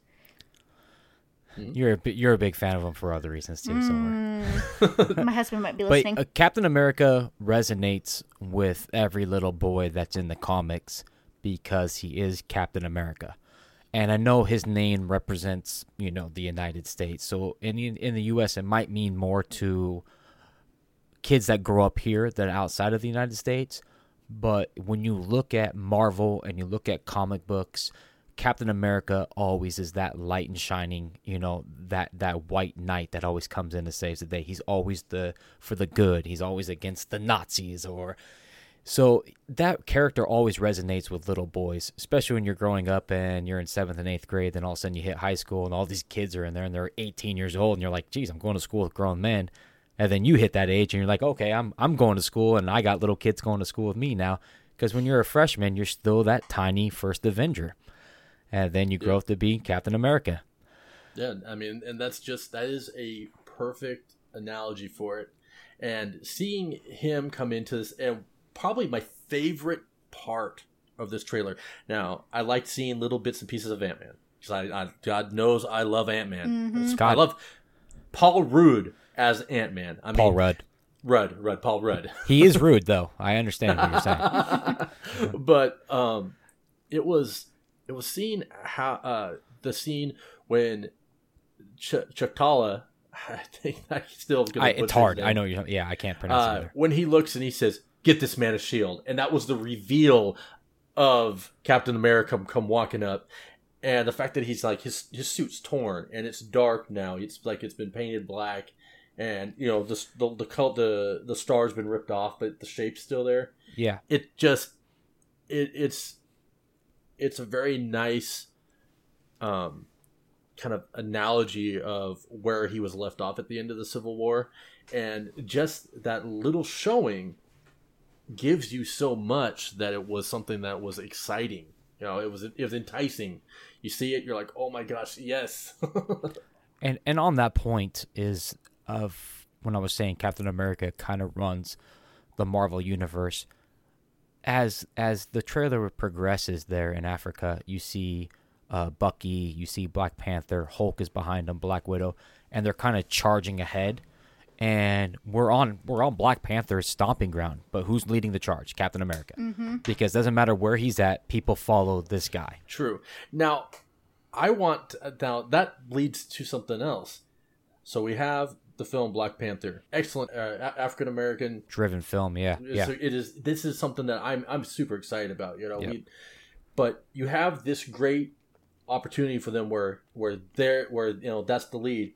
Speaker 1: You're a, you're a big fan of him for other reasons too.
Speaker 2: Mm. My husband might be listening.
Speaker 1: But uh, Captain America resonates with every little boy that's in the comics because he is Captain America, and I know his name represents you know the United States. So in in the U.S. it might mean more to kids that grow up here than outside of the United States. But when you look at Marvel and you look at comic books Captain America always is that light and shining, you know, that that white knight that always comes in and saves the day. He's always the for the good. He's always against the Nazis or so that character always resonates with little boys, especially when you're growing up and you're in seventh and eighth grade. Then all of a sudden you hit high school and all these kids are in there and they're 18 years old and you're like, geez, I'm going to school with grown men. And then you hit that age and you're like, okay, I'm I'm going to school and I got little kids going to school with me now. Because when you're a freshman, you're still that tiny first Avenger and then you grow up to be Captain America.
Speaker 3: Yeah, I mean, and that's just that is a perfect analogy for it. And seeing him come into this, and probably my favorite part of this trailer. Now, I like seeing little bits and pieces of Ant Man because I, I, God knows I love Ant Man. Mm-hmm. I love Paul Rudd as Ant Man. I mean,
Speaker 1: Paul Rudd.
Speaker 3: Rudd, Rudd, Paul Rudd.
Speaker 1: he is rude, though. I understand what you're saying.
Speaker 3: but um, it was it was seen how uh, the scene when Ch- Chakotay, I think I still
Speaker 1: I, it's hard. I know you. Yeah, I can't pronounce uh, it.
Speaker 3: When he looks and he says, "Get this man a shield," and that was the reveal of Captain America come walking up, and the fact that he's like his his suit's torn and it's dark now. It's like it's been painted black, and you know the the the the, the star's been ripped off, but the shape's still there.
Speaker 1: Yeah,
Speaker 3: it just it it's it's a very nice um, kind of analogy of where he was left off at the end of the Civil War, and just that little showing gives you so much that it was something that was exciting. You know, it was it was enticing. You see it, you're like, oh my gosh, yes.
Speaker 1: and and on that point is of when I was saying Captain America kind of runs the Marvel universe as as the trailer progresses there in Africa, you see uh, Bucky, you see Black Panther, Hulk is behind them, Black Widow, and they're kind of charging ahead. And we're on we're on Black Panther's stomping ground, but who's leading the charge? Captain America, mm-hmm. because doesn't matter where he's at, people follow this guy.
Speaker 3: True. Now, I want now that leads to something else. So we have the film Black Panther. Excellent uh, African American
Speaker 1: driven film. Yeah,
Speaker 3: yeah. it is. This is something that I'm I'm super excited about. You know, yep. we, but you have this great opportunity for them where where they're where you know that's the lead.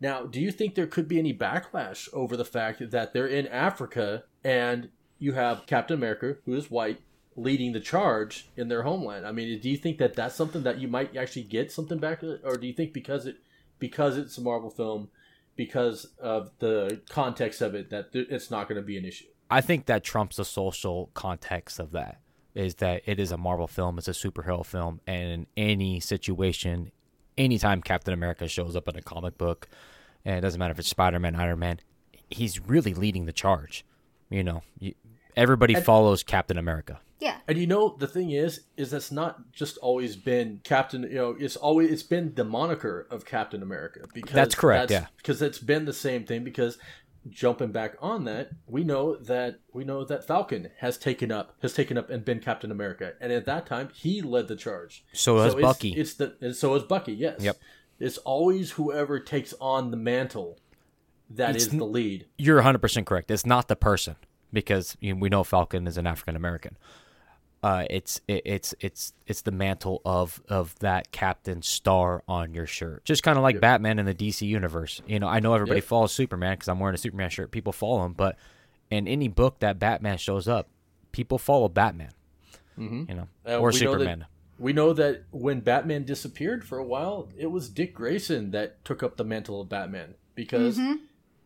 Speaker 3: Now, do you think there could be any backlash over the fact that they're in Africa and you have Captain America, who is white, leading the charge in their homeland? I mean, do you think that that's something that you might actually get something back, or do you think because it because it's a Marvel film, because of the context of it that it's not going to be an issue.
Speaker 1: I think that trumps the social context of that is that it is a Marvel film, it's a superhero film, and in any situation, anytime Captain America shows up in a comic book, and it doesn't matter if it's Spider Man, Iron Man, he's really leading the charge. You know, everybody and, follows Captain America.
Speaker 2: Yeah.
Speaker 3: And you know the thing is, is that's not just always been Captain. You know, it's always it's been the moniker of Captain America because
Speaker 1: That's correct, yeah.
Speaker 3: because it's been the same thing. Because jumping back on that, we know that we know that Falcon has taken up has taken up and been Captain America, and at that time he led the charge.
Speaker 1: So has
Speaker 3: it's-
Speaker 1: Bucky.
Speaker 3: It's the and so is Bucky. Yes.
Speaker 1: Yep.
Speaker 3: It's always whoever takes on the mantle that
Speaker 1: It's
Speaker 3: is the lead.
Speaker 1: You're 100% correct. It's not the person because you know, we know Falcon is an African American. Uh, it's it, it's it's it's the mantle of of that captain star on your shirt, just kind of like Batman in the DC universe. You know, I know everybody
Speaker 3: Yep.
Speaker 1: follows Superman because I'm wearing a Superman shirt. People follow him, but in any book that Batman shows up, people follow Batman. You know,
Speaker 3: Uh,
Speaker 1: or
Speaker 3: we know that-
Speaker 1: Superman.
Speaker 3: We know that when Batman disappeared for a while, it was Dick Grayson that took up the mantle of Batman because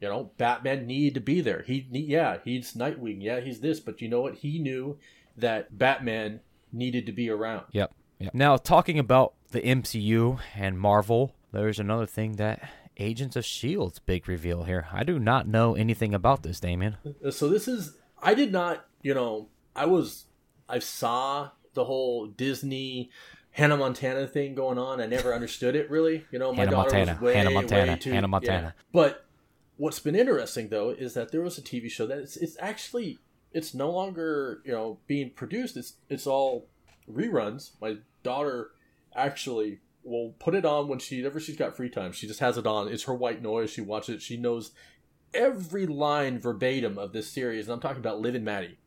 Speaker 3: you know Batman needed to be there. He yeah, he's Nightwing, yeah, he's this, but you know what? He knew that Batman needed to be around.
Speaker 1: Yep. yep. Now, talking about the MCU and Marvel, there's another thing that Agents of S.H.I.E.L.D.'s big reveal here. I do not know anything about this, Damien.
Speaker 3: Uh, So this is I did not, you know, I was I saw the whole Disney Hannah Montana thing going on. I never understood it really. You know, my
Speaker 1: Hannah
Speaker 3: daughter
Speaker 1: Montana,
Speaker 3: was way,
Speaker 1: Hannah Montana,
Speaker 3: way too,
Speaker 1: Hannah Montana.
Speaker 3: yeah. But what's been interesting though is that there was a TV show that it's, it's actually it's no longer you know being produced. It's it's all reruns. My daughter actually will put it on when she ever she's got free time. She just has it on. It's her white noise. She watches it. She knows every line verbatim of this series, and I'm talking about Liv and Maddie.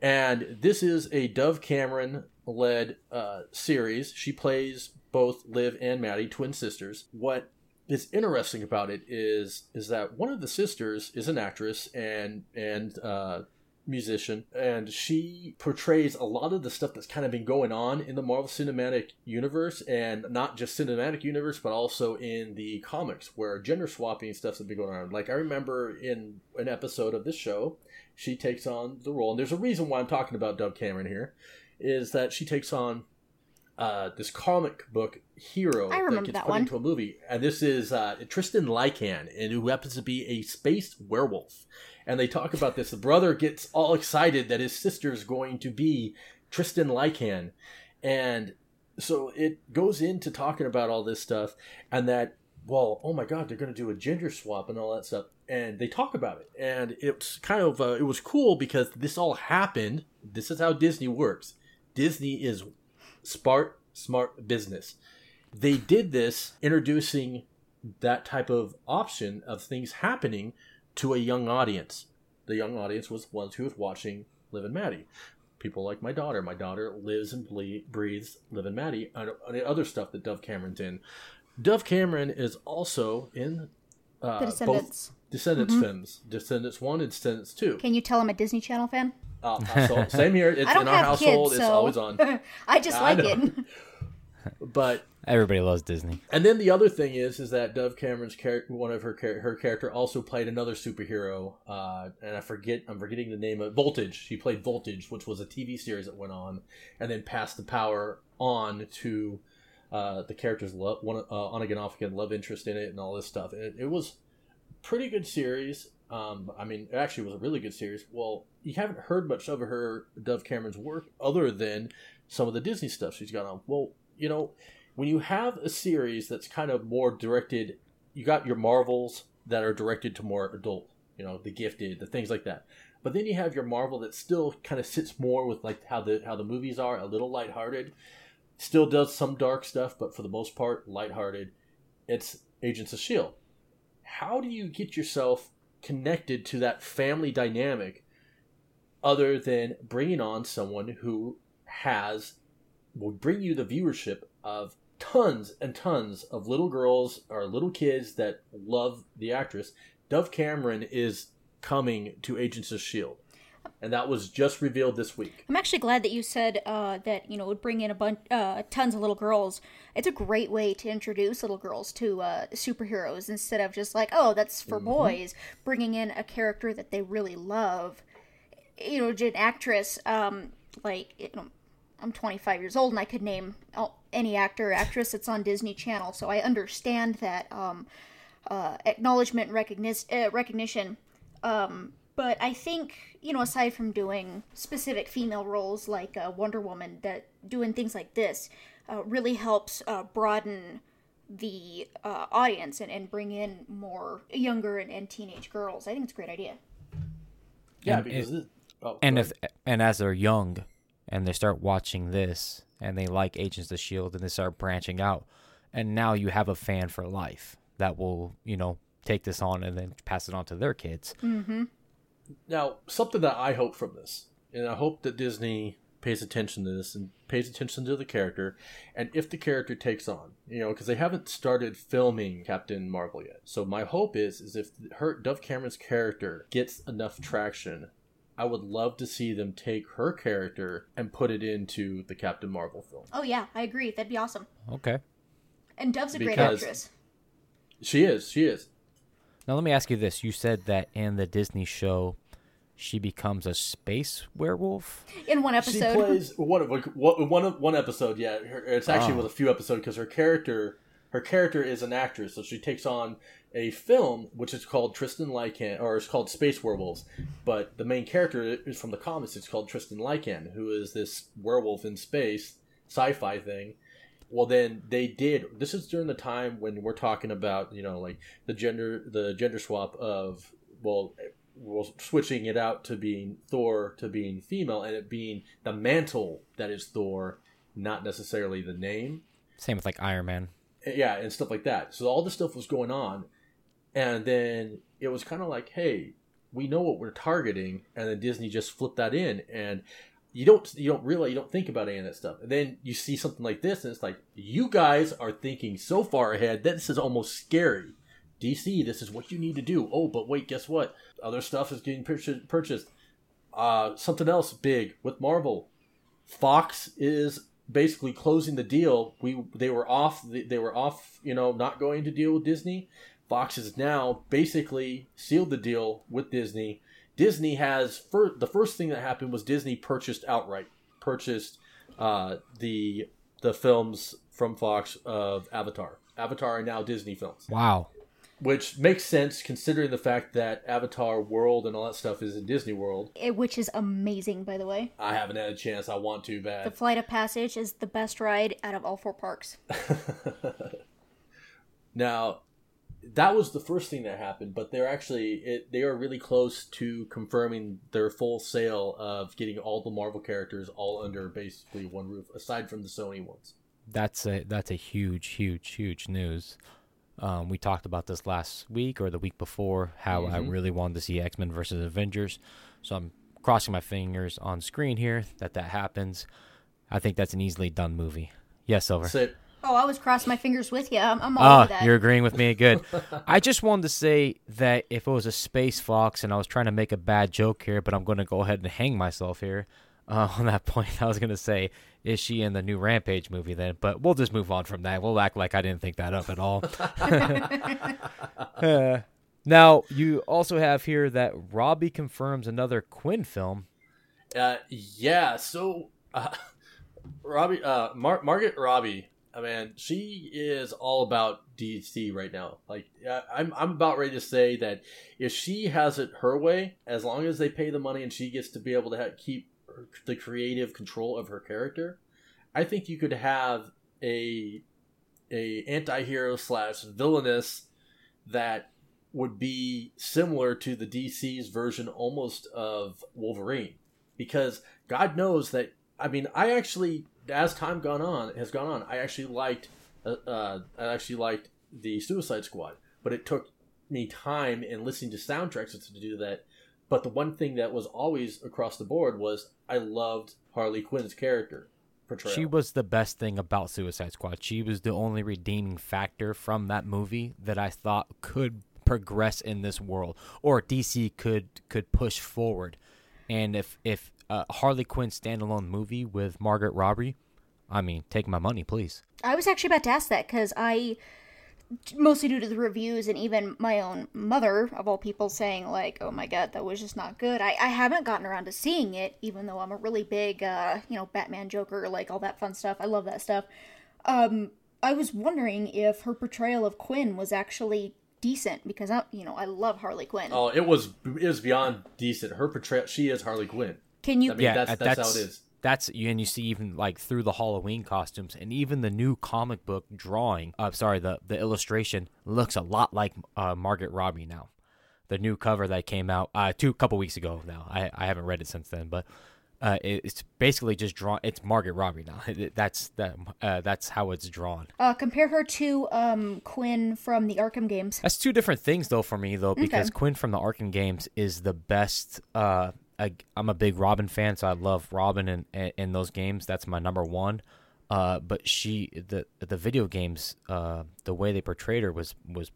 Speaker 3: And this is a Dove Cameron led uh, series. She plays both Liv and Maddie, twin sisters. What is interesting about it is is that one of the sisters is an actress and and uh, musician, and she portrays a lot of the stuff that's kind of been going on in the Marvel Cinematic Universe, and not just cinematic universe, but also in the comics, where gender swapping stuff's been going on. Like I remember in an episode of this show, she takes on the role, and there's a reason why I'm talking about Dove Cameron here, is that she takes on uh, this comic book hero
Speaker 2: I remember
Speaker 3: gets
Speaker 2: that
Speaker 3: put
Speaker 2: one.
Speaker 3: into a movie, and this is uh, Tristan Lycan, and who happens to be a space werewolf. And they talk about this. The brother gets all excited that his sister's going to be Tristan Lycan, and so it goes into talking about all this stuff, and that well, oh my god, they're going to do a gender swap and all that stuff, and they talk about it, and it's kind of uh, it was cool because this all happened. This is how Disney works. Disney is smart, smart business. They did this introducing that type of option of things happening to a young audience. The young audience was ones who was watching Liv and Maddie. People like my daughter. My daughter lives and ble- breathes Liv and Maddie and and other stuff that Dove Cameron's in. Dove Cameron is also in uh,
Speaker 2: The
Speaker 3: both
Speaker 2: Descendants. Mm-hmm.
Speaker 3: Descendants films. Descendants 1 and Descendants 2.
Speaker 2: Can you tell I'm a Disney Channel fan?
Speaker 3: Uh, so, same here. It's
Speaker 2: I don't
Speaker 3: in our
Speaker 2: have
Speaker 3: household.
Speaker 2: kids,
Speaker 3: it's always on.
Speaker 2: I just
Speaker 3: I
Speaker 2: like
Speaker 3: know.
Speaker 2: it.
Speaker 3: But
Speaker 1: Everybody loves Disney.
Speaker 3: And then the other thing is, is that Dove Cameron's character, one of her char- her character, also played another superhero, uh, and I forget, I'm forgetting the name of Voltage. She played Voltage, which was a TV series that went on, and then passed the power on to uh, the character's love, one uh, on again, off again, love interest in it, and all this stuff. It, it was pretty good series. Um, I mean, it actually was a really good series. Well, you haven't heard much of her Dove Cameron's work other than some of the Disney stuff she's got on. Well, you know, when you have a series that's kind of more directed, you got your Marvels that are directed to more adult, you know, the gifted, the things like that. But then you have your Marvel that still kind of sits more with like how the how the movies are, a little lighthearted. Still does some dark stuff, but for the most part, lighthearted. It's Agents of Shield. How do you get yourself connected to that family dynamic other than bringing on someone who has will bring you the viewership of tons and tons of little girls or little kids that love the actress. Dove Cameron is coming to Agents of Shield, and that was just revealed this week.
Speaker 2: I'm actually glad that you said uh, that you know would bring in a bunch, uh, tons of little girls. It's a great way to introduce little girls to uh, superheroes instead of just like, oh, that's for boys. Bringing in a character that they really love. You know, an actress. Um, like, you know, I'm 25 years old and I could name any actor or actress that's on Disney Channel, so I understand that um, uh, acknowledgement, recognition, uh, recognition um, But I think, you know, aside from doing specific female roles like uh, Wonder Woman, that doing things like this uh, really helps uh, broaden the uh, audience and, and bring in more younger and, and teenage girls. I think it's a great idea.
Speaker 3: Yeah,
Speaker 1: And
Speaker 3: because
Speaker 1: it-
Speaker 3: it, oh,
Speaker 1: and if and as they're young and they start watching this and they like Agents of Shield and they start branching out, and now you have a fan for life that will you know take this on and then pass it on to their kids.
Speaker 2: Mm-hmm.
Speaker 3: Now, something that I hope from this, and I hope that Disney pays attention to this and pays attention to the character, and if the character takes on, you know, because they haven't started filming Captain Marvel yet. So my hope is, is if her Dove Cameron's character gets enough traction, I would love to see them take her character and put it into the Captain Marvel film.
Speaker 2: Oh, yeah, I agree. That'd be awesome.
Speaker 1: Okay.
Speaker 2: And Dove's a great actress.
Speaker 3: She is, she is.
Speaker 1: Now let me ask you this: You said that in the Disney show, she becomes a space werewolf.
Speaker 2: In one episode.
Speaker 3: She
Speaker 2: episode.
Speaker 3: plays one one one one episode. Yeah, it's actually
Speaker 1: Oh.
Speaker 3: with a few episodes because her character her character is an actress, so she takes on a film which is called Tristan Lycan, or it's called Space Werewolves. But the main character is from the comics. It's called Tristan Lycan, who is this werewolf in space sci-fi thing. Well, then they did. This is during the time when we're talking about you know like the gender the gender swap of well well, switching it out to being Thor to being female, and it being the mantle that is Thor, not necessarily the name.
Speaker 1: Same with like Iron Man.
Speaker 3: Eh, yeah, and stuff like that. So all this stuff was going on, and then it was kind of like, hey, we know what we're targeting, and then Disney just flipped that in, and you don't you don't realize you don't think about any of that stuff, and then you see something like this, and it's like you guys are thinking so far ahead that this is almost scary. DC, this is what you need to do. Oh, but wait, guess what? Other stuff is getting purchased. Uh, something else big with Marvel. Fox is basically closing the deal. We they were off. They were off. You know, not going to deal with Disney. Fox has now basically sealed the deal with Disney. Disney has fir- the first thing that happened was Disney purchased outright purchased uh, the the films from Fox of Avatar. Avatar are now Disney films
Speaker 1: Wow.
Speaker 3: Which makes sense considering the fact that Avatar World and all that stuff is in Disney World.
Speaker 2: It- which is amazing, by the way.
Speaker 3: I haven't had a chance. I want to
Speaker 2: but
Speaker 3: The.
Speaker 2: Flight of Passage is the best ride out of all four parks.
Speaker 3: now, that was the first thing that happened, but they're actually it, they are really close to confirming their full sale of getting all the Marvel characters all under basically one roof, aside from the Sony ones.
Speaker 1: That's a that's a huge, huge, huge news. Um, we talked about this last week or the week before how I
Speaker 3: Mhm.
Speaker 1: really wanted to see X Men versus Avengers. So I'm crossing my fingers on screen here that that happens. I think that's an easily done movie. Yes, Silver.
Speaker 3: So,
Speaker 2: Oh, I was crossing my fingers with you. I'm, I'm all over
Speaker 1: Ah,
Speaker 2: that.
Speaker 1: you're agreeing with me. Good. I just wanted to say that if it was a space fox and I was trying to make a bad joke here, but I'm going to go ahead and hang myself here uh, on that point. I was going to say, is she in the new Rampage movie then? But we'll just move on from that. We'll act like I didn't think that up at all. Uh, now, you also have here that Robbie confirms another Quinn film.
Speaker 3: Uh, yeah. So, uh, Robbie, uh, Mar- Margaret Robbie, I mean, she is all about DC right now. Like, uh, I'm, I'm about ready to say that if she has it her way, as long as they pay the money and she gets to be able to ha- keep the creative control of her character, I think you could have a a anti-hero slash villainous that would be similar to the DC's version almost of Wolverine because God knows that. I mean, I actually, as time gone on has gone on, I actually liked, uh, uh, I actually liked the Suicide Squad, but it took me time and listening to soundtracks to do that. But the one thing that was always across the board was I loved Harley Quinn's character portrayal.
Speaker 1: She was the best thing about Suicide Squad. She was the only redeeming factor from that movie that I thought could progress in this world, or DC could could push forward. And if if a Harley Quinn standalone movie with Margaret Robbie, I mean, take my money, please.
Speaker 2: I was actually about to ask that because I, mostly due to the reviews and even my own mother, of all people, saying, like, oh my god, that was just not good. I, I haven't gotten around to seeing it, even though I'm a really big, uh, you know, Batman Joker, like all that fun stuff. I love that stuff. Um, I was wondering if her portrayal of Quinn was actually decent because I, you know, I love Harley Quinn.
Speaker 3: Oh, it was it was beyond decent. Her portrayal, she is Harley Quinn.
Speaker 2: Can you?
Speaker 3: I mean, that's, that's how it is.
Speaker 1: That's and you see even like through the Halloween costumes and even the new comic book drawing. I'm uh, sorry, the the illustration looks a lot like uh, Margaret Robbie now. The new cover that came out uh, two couple weeks ago. Now I I haven't read it since then, but uh, it's basically just drawn. It's Margaret Robbie now. That's that. Uh, that's how it's drawn.
Speaker 2: Uh, compare her to um, Quinn from the Arkham games.
Speaker 1: That's two different things, though, for me, though, because okay. Quinn from the Arkham games is the best. Uh, I, am a big Robin fan, so I love Robin in, in those games. That's my number one. Uh, but she, the the video games, uh, the way they portrayed her was was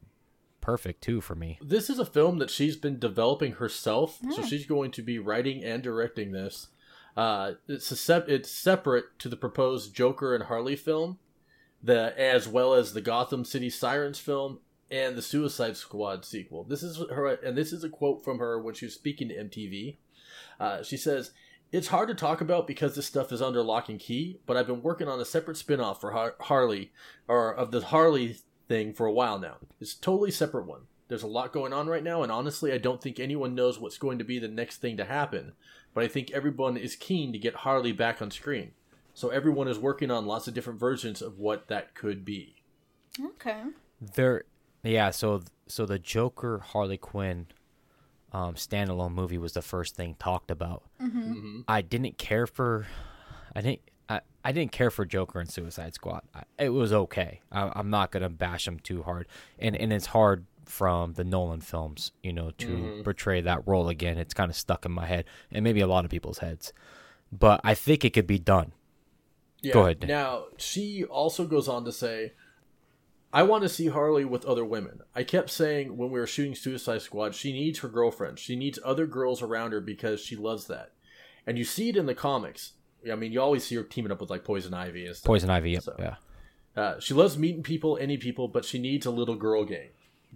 Speaker 1: perfect too for me.
Speaker 3: This is a film that she's been developing herself, so she's going to be writing and directing this. Uh, it's a sep- it's separate to the proposed Joker and Harley film, the as well as the Gotham City Sirens film and the Suicide Squad sequel. This is her, and this is a quote from her when she was speaking to MTV. Uh, she says, "It's hard to talk about because this stuff is under lock and key, but I've been working on a separate spin-off for Har- Harley or of the Harley thing for a while now. It's a totally separate one." There's a lot going on right now, and honestly, I don't think anyone knows what's going to be the next thing to happen but I think everyone is keen to get Harley back on screen. So everyone is working on lots of different versions of what that could be.
Speaker 2: Okay.
Speaker 1: There, yeah. So so the Joker Harley Quinn um, standalone movie was the first thing talked about. Mm-hmm. Mm-hmm. I didn't care for, I didn't. I, I didn't care for Joker and Suicide Squad. I, it was okay. I, I'm not gonna bash them too hard, and and it's hard from the Nolan films, you know, to mm-hmm. portray that role again. It's kind of stuck in my head and maybe a lot of people's heads. But I think it could be done.
Speaker 3: Yeah. Go ahead. Now, she also goes on to say, I want to see Harley with other women. I kept saying when we were shooting Suicide Squad, she needs her girlfriend. She needs other girls around her because she loves that. And you see it in the comics. I mean, you always see her teaming up with like Poison Ivy and stuff.
Speaker 1: Poison Ivy, so, yeah.
Speaker 3: Uh, she loves meeting people, any people, but she needs a little girl gang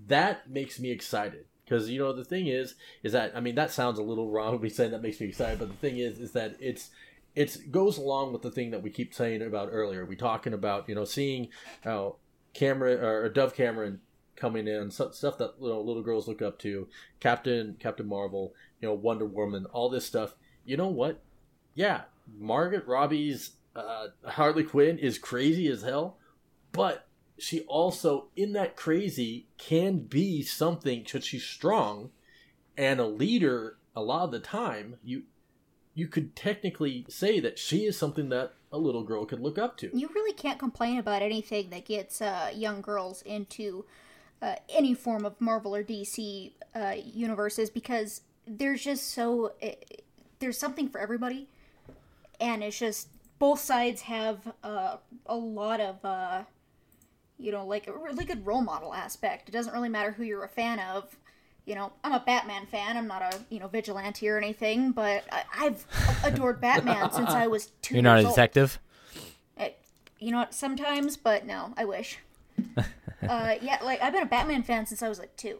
Speaker 3: that makes me excited because you know the thing is is that I mean that sounds a little wrong to be saying that makes me excited, but the thing is is that it's it goes along with the thing that we keep saying about earlier. We talking about you know seeing how Cameron or Dove Cameron coming in, stuff that you know, little girls look up to, Captain Captain Marvel, you know Wonder Woman, all this stuff. You know what? Yeah, Margaret Robbie's uh, Harley Quinn is crazy as hell, but she also in that crazy can be something because she's strong and a leader a lot of the time you you could technically say that she is something that a little girl could look up to
Speaker 2: you really can't complain about anything that gets uh, young girls into uh, any form of marvel or dc uh, universes because there's just so eh, there's something for everybody and it's just both sides have uh, a lot of uh, you know, like a really good role model aspect. It doesn't really matter who you're a fan of. You know, I'm a Batman fan. I'm not a you know vigilante or anything, but I, have adored Batman since I was two.
Speaker 1: You're not a detective.
Speaker 2: It, you know what? Sometimes, but no, I wish. uh, yeah, like I've been a Batman fan since I was like two,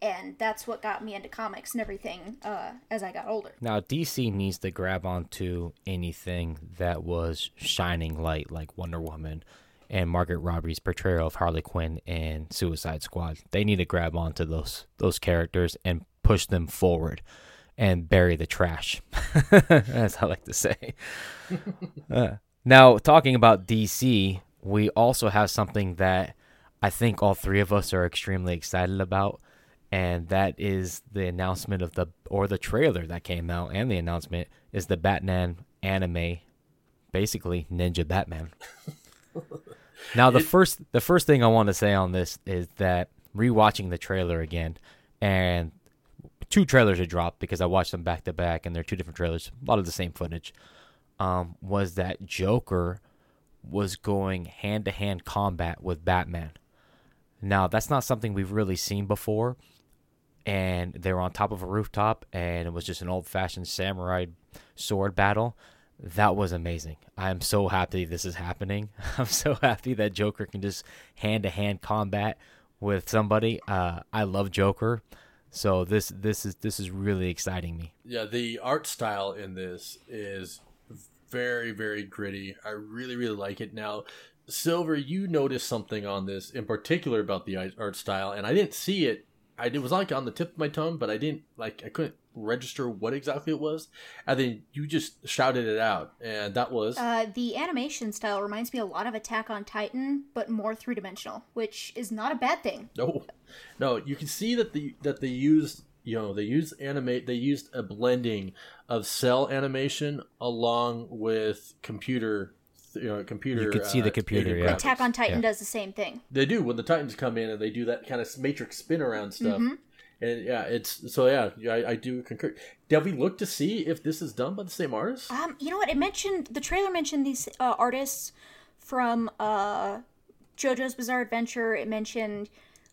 Speaker 2: and that's what got me into comics and everything uh, as I got older.
Speaker 1: Now DC needs to grab onto anything that was shining light, like Wonder Woman, and Margaret Robbie's portrayal of Harley Quinn in Suicide Squad. They need to grab onto those those characters and push them forward and bury the trash. As I like to say. uh, now, talking about DC, we also have something that I think all three of us are extremely excited about, and that is the announcement of the or the trailer that came out, and the announcement is the Batman anime, basically Ninja Batman. Now the it, first the first thing I want to say on this is that rewatching the trailer again and two trailers had dropped because I watched them back to back and they're two different trailers, a lot of the same footage. Um, was that Joker was going hand to hand combat with Batman. Now that's not something we've really seen before. And they were on top of a rooftop and it was just an old fashioned samurai sword battle that was amazing. I'm so happy this is happening. I'm so happy that Joker can just hand to hand combat with somebody. Uh, I love Joker, so this this is this is really exciting me.
Speaker 3: Yeah, the art style in this is very very gritty. I really really like it. Now, Silver, you noticed something on this in particular about the art style, and I didn't see it. I it was like on the tip of my tongue, but I didn't like I couldn't register what exactly it was, and then you just shouted it out, and that was
Speaker 2: uh, the animation style reminds me a lot of Attack on Titan, but more three dimensional, which is not a bad thing.
Speaker 3: No, no, you can see that the that they used you know they used animate they used a blending of cell animation along with computer you know computer
Speaker 1: you could see the
Speaker 3: uh,
Speaker 1: computer yeah.
Speaker 2: Attack on Titan
Speaker 1: Yeah.
Speaker 2: does the same thing.
Speaker 3: they do when the titans come in and they do that kind of matrix spin around stuff
Speaker 2: Mhm.
Speaker 3: and yeah it's so yeah I, I do concur did we look to see if this is done by the same artist
Speaker 2: Um, you know what? It mentioned the trailer mentioned these uh, artists from uh, JoJo's Bizarre Adventure. It mentioned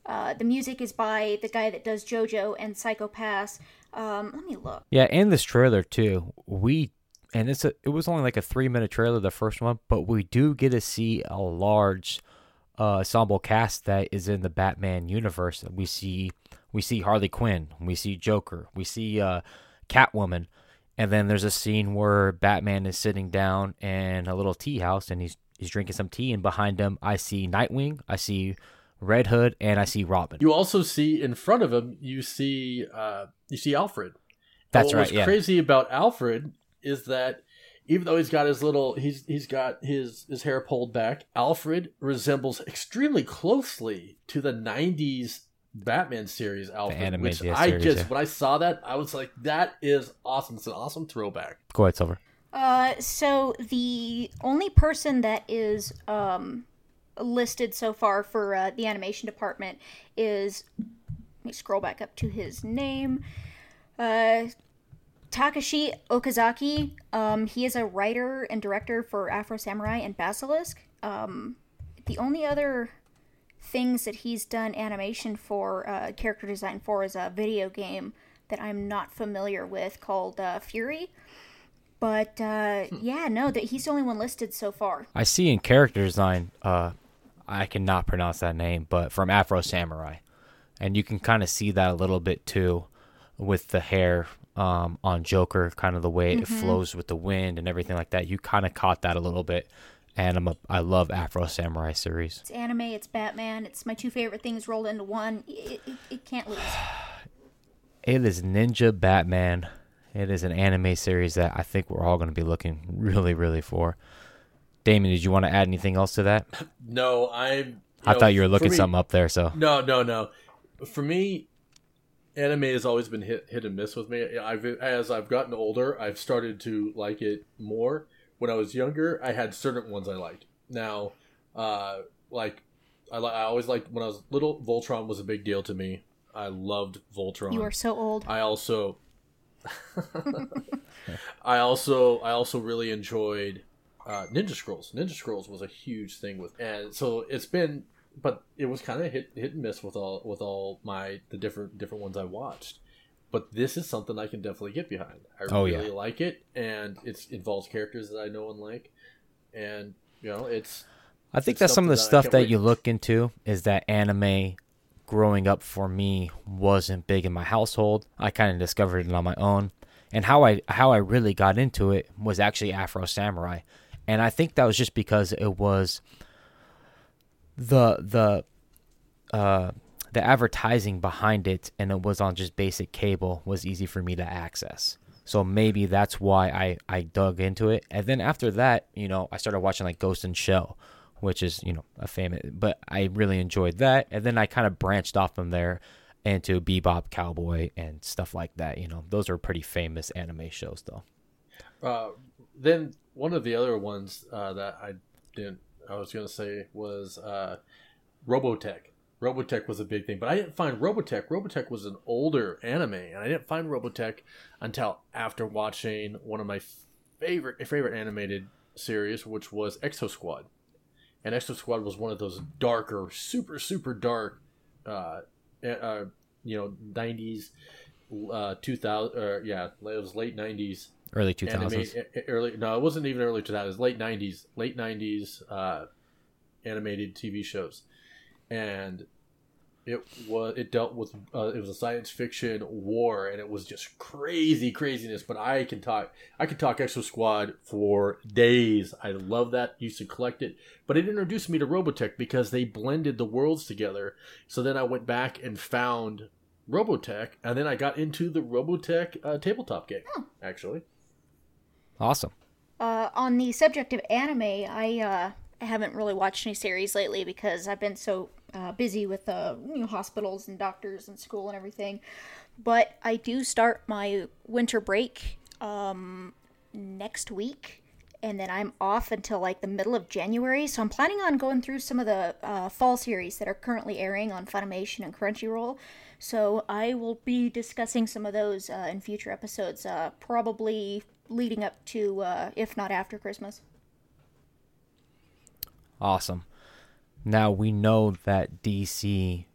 Speaker 2: uh, the music is by the guy that does JoJo and Psycho Pass. Um, let me look.
Speaker 1: Yeah, and this trailer too. We and it's a it was only like a three minute trailer, the first one, but we do get to see a large uh, ensemble cast that is in the Batman universe. We see we see Harley Quinn, we see Joker, we see uh, Catwoman, and then there's a scene where Batman is sitting down in a little tea house and he's he's drinking some tea, and behind him I see Nightwing, I see Red Hood, and I see Robin.
Speaker 3: you also see in front of him you see uh you see alfred
Speaker 1: That's
Speaker 3: what
Speaker 1: right.
Speaker 3: What's
Speaker 1: Yeah.
Speaker 3: crazy about Alfred is that even though he's got his little he's he's got his his hair pulled back, Alfred resembles extremely closely to the '90s Batman series Alfred. which
Speaker 1: yeah,
Speaker 3: I
Speaker 1: series,
Speaker 3: just
Speaker 1: yeah.
Speaker 3: when I saw that, I was like, that is awesome. It's an awesome throwback.
Speaker 1: Go ahead, Silver.
Speaker 2: Uh, so the only person that is um, listed so far for uh, the animation department is let me scroll back up to his name. Uh, Takashi Okazaki. Um, he is a writer and director for Afro Samurai and Basilisk. Um, the only other things that he's done animation for, uh, character design for, is a video game that I'm not familiar with called uh, Furi. But uh, yeah, no, that he's the only one listed so far.
Speaker 1: I see in character design, uh, I cannot pronounce that name, but from Afro Samurai, and you can kind of see that a little bit too, with the hair um, on Joker, kind of the way it flows with the wind and everything like that. You kind of caught that a little bit, and I'm a, I love Afro Samurai series.
Speaker 2: It's anime, it's Batman, it's my two favorite things rolled into one. It, it, it can't lose.
Speaker 1: It is Ninja Batman. It is an anime series that I think we're all going to be looking really, really for. Damien, did you want to add anything else to that?
Speaker 3: No, I'm.
Speaker 1: I
Speaker 3: know,
Speaker 1: thought you were looking
Speaker 3: me-
Speaker 1: something up there, so
Speaker 3: No, no, no. For me, anime has always been hit hit and miss with me. I've as I've gotten older, I've started to like it more. When I was younger, I had certain ones I liked. Now, uh, like I, I always liked when I was little. Voltron was a big deal to me. I loved Voltron.
Speaker 2: You are so old.
Speaker 3: I also, I also, I also really enjoyed uh, Ninja Scrolls. Ninja Scrolls was a huge thing with, and so it's been, but it was kind of hit hit and miss with all with all my the different different ones I watched. But this is something I can definitely get behind. I
Speaker 1: Oh, yeah.
Speaker 3: really like it, and it involves characters that I know and like, and you know it's
Speaker 1: I think
Speaker 3: It's
Speaker 1: that's some of the
Speaker 3: that
Speaker 1: stuff that
Speaker 3: wait.
Speaker 1: you look into is that anime growing up for me wasn't big in my household. I kind of discovered it on my own. And how I how I really got into it was actually Afro Samurai. And I think that was just because it was the the uh the advertising behind it and it was on just basic cable was easy for me to access. So maybe that's why I, I dug into it. And then after that, you know, I started watching like Ghost in Shell, which is, you know, a famous, but I really enjoyed that. And then I kind of branched off from there into Bebop Cowboy and stuff like that. You know, those are pretty famous anime shows though.
Speaker 3: Uh, then one of the other ones uh, that I didn't, I was gonna say was uh, Robotech. Robotech was a big thing, but I didn't find Robotech. Robotech was an older anime, and I didn't find Robotech until after watching one of my favorite favorite animated series, which was Exo Squad. And Exo Squad was one of those darker, super super dark, uh, uh, you know, nineties, uh, two thousand, or yeah, it was late nineties
Speaker 1: Early 2000s.
Speaker 3: anime e- early no it wasn't even early 2000s late 90s late 90s uh animated tv shows. And it was it dealt with uh, it was a science fiction war and it was just crazy craziness but i can talk i can talk exo squad for days. I love that used to collect it but it introduced me to robotech because they blended the worlds together. So then i went back and found robotech and then i got into the robotech uh, tabletop game actually
Speaker 1: Awesome.
Speaker 2: Uh, on the subject of anime, I uh, haven't really watched any series lately because I've been so uh, busy with uh, you know, hospitals and doctors and school and everything. But I do start my winter break um, next week, and then I'm off until like the middle of January. So I'm planning on going through some of the uh, fall series that are currently airing on Funimation and Crunchyroll. So I will be discussing some of those uh, in future episodes, uh, probably leading up to, uh, if not after Christmas.
Speaker 1: Awesome. Now we know that DC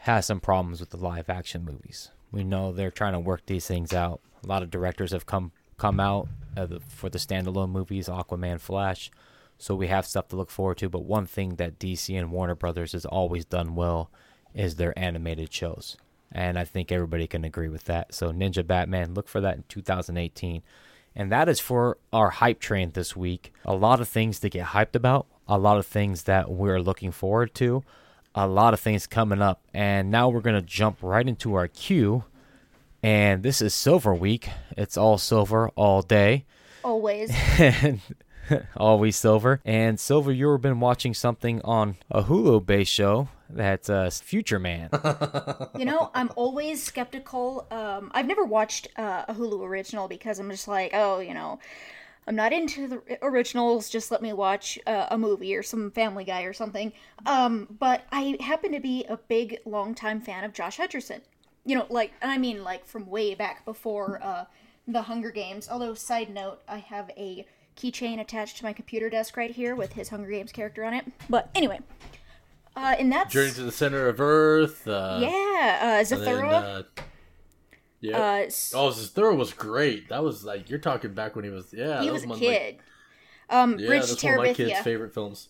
Speaker 1: has some problems with the live action movies. We know they're trying to work these things out. A lot of directors have come come out uh, for the standalone movies, Aquaman, Flash. So we have stuff to look forward to. But one thing that DC and Warner Brothers has always done well is their animated shows, and I think everybody can agree with that. So Ninja Batman, look for that in 2018. And that is for our hype train this week. A lot of things to get hyped about, a lot of things that we're looking forward to, a lot of things coming up. And now we're going to jump right into our queue. And this is Silver Week. It's all silver all day.
Speaker 2: Always.
Speaker 1: and always silver. And Silver, you've been watching something on a Hulu based show that's uh, Future Man.
Speaker 2: you know, I'm always skeptical. Um, I've never watched uh, a Hulu original because I'm just like, oh, you know, I'm not into the originals. Just let me watch uh, a movie or some Family Guy or something. Um, but I happen to be a big, longtime fan of Josh Hutcherson. You know, like, and I mean, like from way back before uh, the Hunger Games. Although, side note, I have a keychain attached to my computer desk right here with his Hunger Games character on it. But anyway, uh, and that's
Speaker 3: journey to the center of earth uh,
Speaker 2: yeah, uh,
Speaker 3: then,
Speaker 2: Zathura.
Speaker 3: uh, yeah
Speaker 2: uh,
Speaker 3: oh Zathura was great that was like you're talking back when he was yeah
Speaker 2: he
Speaker 3: that
Speaker 2: was a
Speaker 3: one of my-
Speaker 2: kid. Um,
Speaker 3: Yeah,
Speaker 2: Bridge
Speaker 3: that's
Speaker 2: to
Speaker 3: one of my kids' favorite films.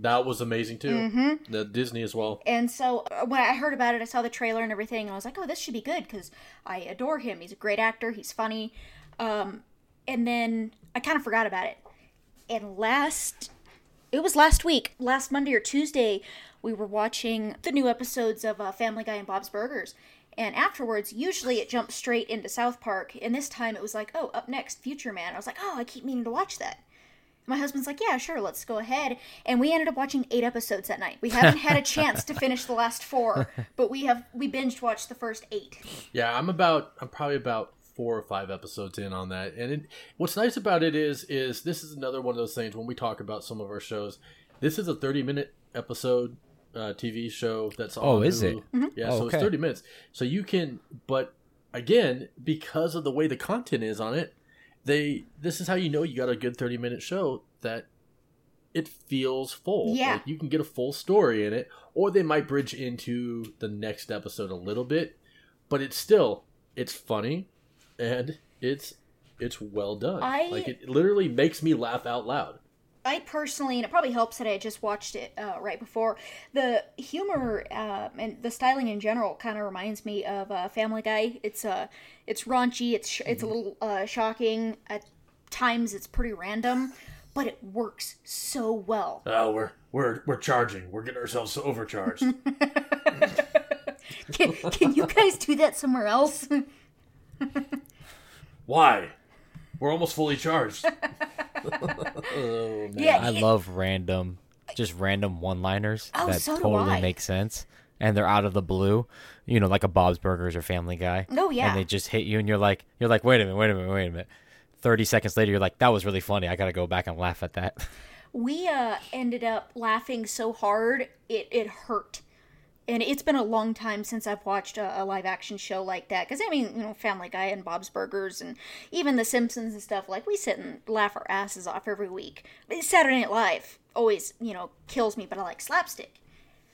Speaker 3: That was amazing too. Mm-hmm. The Disney as well.
Speaker 2: And so uh, when I heard about it, I saw the trailer and everything, and I was like, "Oh, this should be good" because I adore him. He's a great actor. He's funny. Um, and then I kind of forgot about it. And last, it was last week, last Monday or Tuesday, we were watching the new episodes of uh, Family Guy and Bob's Burgers. And afterwards, usually it jumps straight into South Park, and this time it was like, "Oh, up next, Future Man." I was like, "Oh, I keep meaning to watch that." My husband's like, yeah, sure, let's go ahead. And we ended up watching eight episodes that night. We haven't had a chance to finish the last four, but we have we binge watched the first eight.
Speaker 3: Yeah, I'm about. I'm probably about four or five episodes in on that. And it, what's nice about it is, is this is another one of those things when we talk about some of our shows. This is a 30 minute episode uh, TV show that's on.
Speaker 1: Oh, is it?
Speaker 3: Hulu. Yeah,
Speaker 1: Oh,
Speaker 3: so
Speaker 1: okay.
Speaker 3: it's 30 minutes. So you can, but again, because of the way the content is on it, they this is how you know you got a good 30 minute show that it feels full.
Speaker 2: Yeah.
Speaker 3: Like you can get a full story in it, or they might bridge into the next episode a little bit, but it's still it's funny and it's it's well done.
Speaker 2: I-
Speaker 3: Like it literally makes me laugh out loud.
Speaker 2: I personally, and it probably helps that I just watched it uh, right before. The humor uh, and the styling in general kind of reminds me of uh, Family Guy. It's uh, it's raunchy. It's sh- it's a little uh, shocking at times. It's pretty random, but it works so well.
Speaker 3: Oh, we're we're we're charging. We're getting ourselves overcharged.
Speaker 2: Can, can you guys do that somewhere else?
Speaker 3: Why? We're almost fully charged. oh,
Speaker 2: yeah,
Speaker 1: I
Speaker 2: it-
Speaker 1: love random, just random one-liners
Speaker 2: Oh,
Speaker 1: that
Speaker 2: so
Speaker 1: totally
Speaker 2: I.
Speaker 1: make sense, and they're out of the blue. You know, like a Bob's Burgers or Family Guy.
Speaker 2: Oh, yeah.
Speaker 1: And they just hit you, and you're like, you're like, wait a minute, wait a minute, wait a minute. Thirty seconds later, you're like, that was really funny. I gotta go back and laugh at that.
Speaker 2: we uh ended up laughing so hard it it hurt and it's been a long time since i've watched a, a live action show like that because i mean you know family guy and bob's burgers and even the simpsons and stuff like we sit and laugh our asses off every week. Saturday night live always you know kills me but i like slapstick.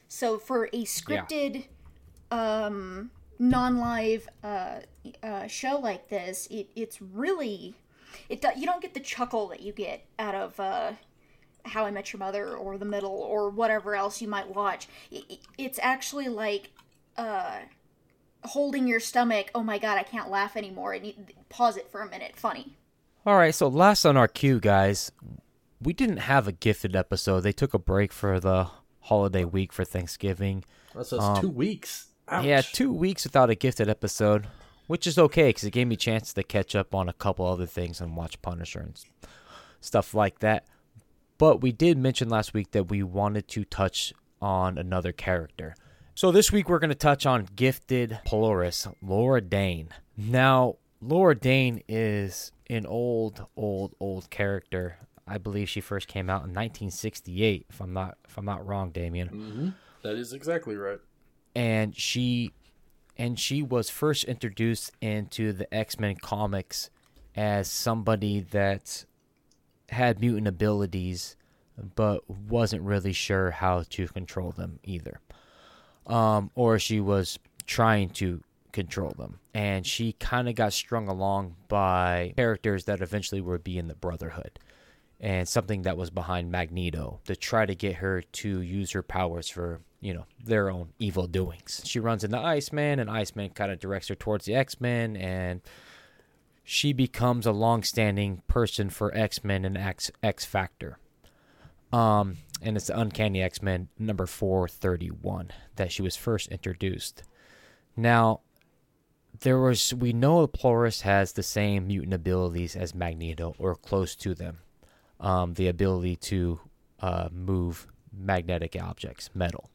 Speaker 2: So for a scripted um non-live uh, uh show like this it it's really it you don't get the chuckle that you get out of uh How I Met Your Mother or The Middle or whatever else you might watch. It's actually like uh, holding your stomach. Oh my god, I can't laugh anymore. And you pause it for a minute. Funny.
Speaker 1: All right, so last on our queue, guys, we didn't have a gifted episode. They took a break for the holiday week for Thanksgiving.
Speaker 3: That's um, two weeks. Ouch.
Speaker 1: Yeah, two weeks without a gifted episode, which is okay because it gave me a chance to catch up on a couple other things and watch Punisher and stuff like that. But we did mention last week that we wanted to touch on another character. So this week we're going to touch on gifted Polaris, Lorna Dane. Now, Lorna Dane is an old, old, old character. I believe she first came out in 1968, if I'm not if I'm not wrong, Damien.
Speaker 3: Mm-hmm. That is exactly right.
Speaker 1: And she and she was first introduced into the X-Men comics as somebody that had mutant abilities but wasn't really sure how to control them either. Um, or she was trying to control them. And she kind of got strung along by characters that eventually would be in the Brotherhood and something that was behind Magneto to try to get her to use her powers for, you know, their own evil doings. She runs into Iceman, and Iceman kind of directs her towards the X Men, and she becomes a long standing person for X Men and X, X Factor. Um, and it's the Uncanny X Men number 431 that she was first introduced. Now, there was we know Polaris has the same mutant abilities as Magneto or close to them um, the ability to uh, move magnetic objects, metal.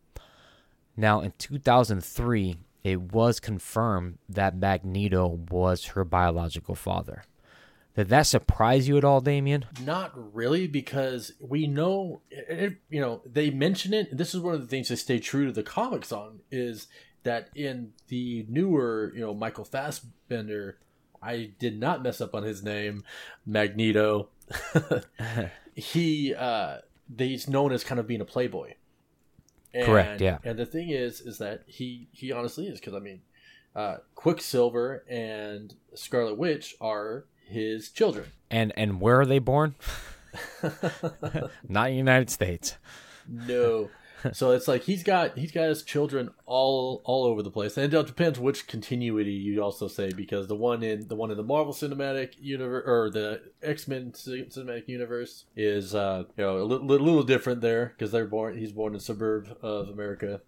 Speaker 1: Now, in 2003, it was confirmed that Magneto was her biological father. Did that surprise you at all, Damien?
Speaker 3: Not really, because we know, it, you know, they mention it. This is one of the things they stay true to the comics on is that in the newer, you know, Michael Fassbender, I did not mess up on his name, Magneto. he uh, he's known as kind of being a playboy.
Speaker 1: And, Correct. Yeah.
Speaker 3: And the thing is, is that he he honestly is because I mean, uh, Quicksilver and Scarlet Witch are his children.
Speaker 1: And and where are they born? Not in the United States.
Speaker 3: No. so it's like he's got he's got his children all all over the place, and it depends which continuity you also say because the one in the one in the Marvel Cinematic Universe or the X Men Cinematic Universe is uh you know a little, little different there because they're born he's born in suburb of America.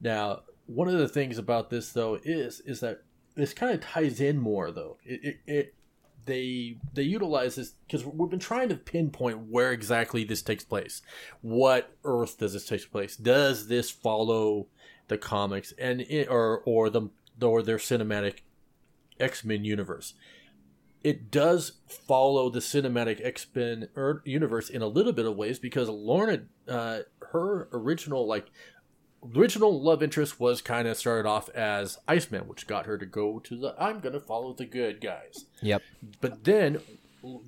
Speaker 3: Now, one of the things about this though is is that this kind of ties in more though. It it, it they they utilize this because we've been trying to pinpoint where exactly this takes place. What Earth does this take place? Does this follow the comics and it, or or the or their cinematic X Men universe? It does follow the cinematic X Men universe in a little bit of ways because Lorna, uh, her original like original love interest was kind of started off as Iceman, which got her to go to the I'm going to follow the good guys.
Speaker 1: Yep.
Speaker 3: But then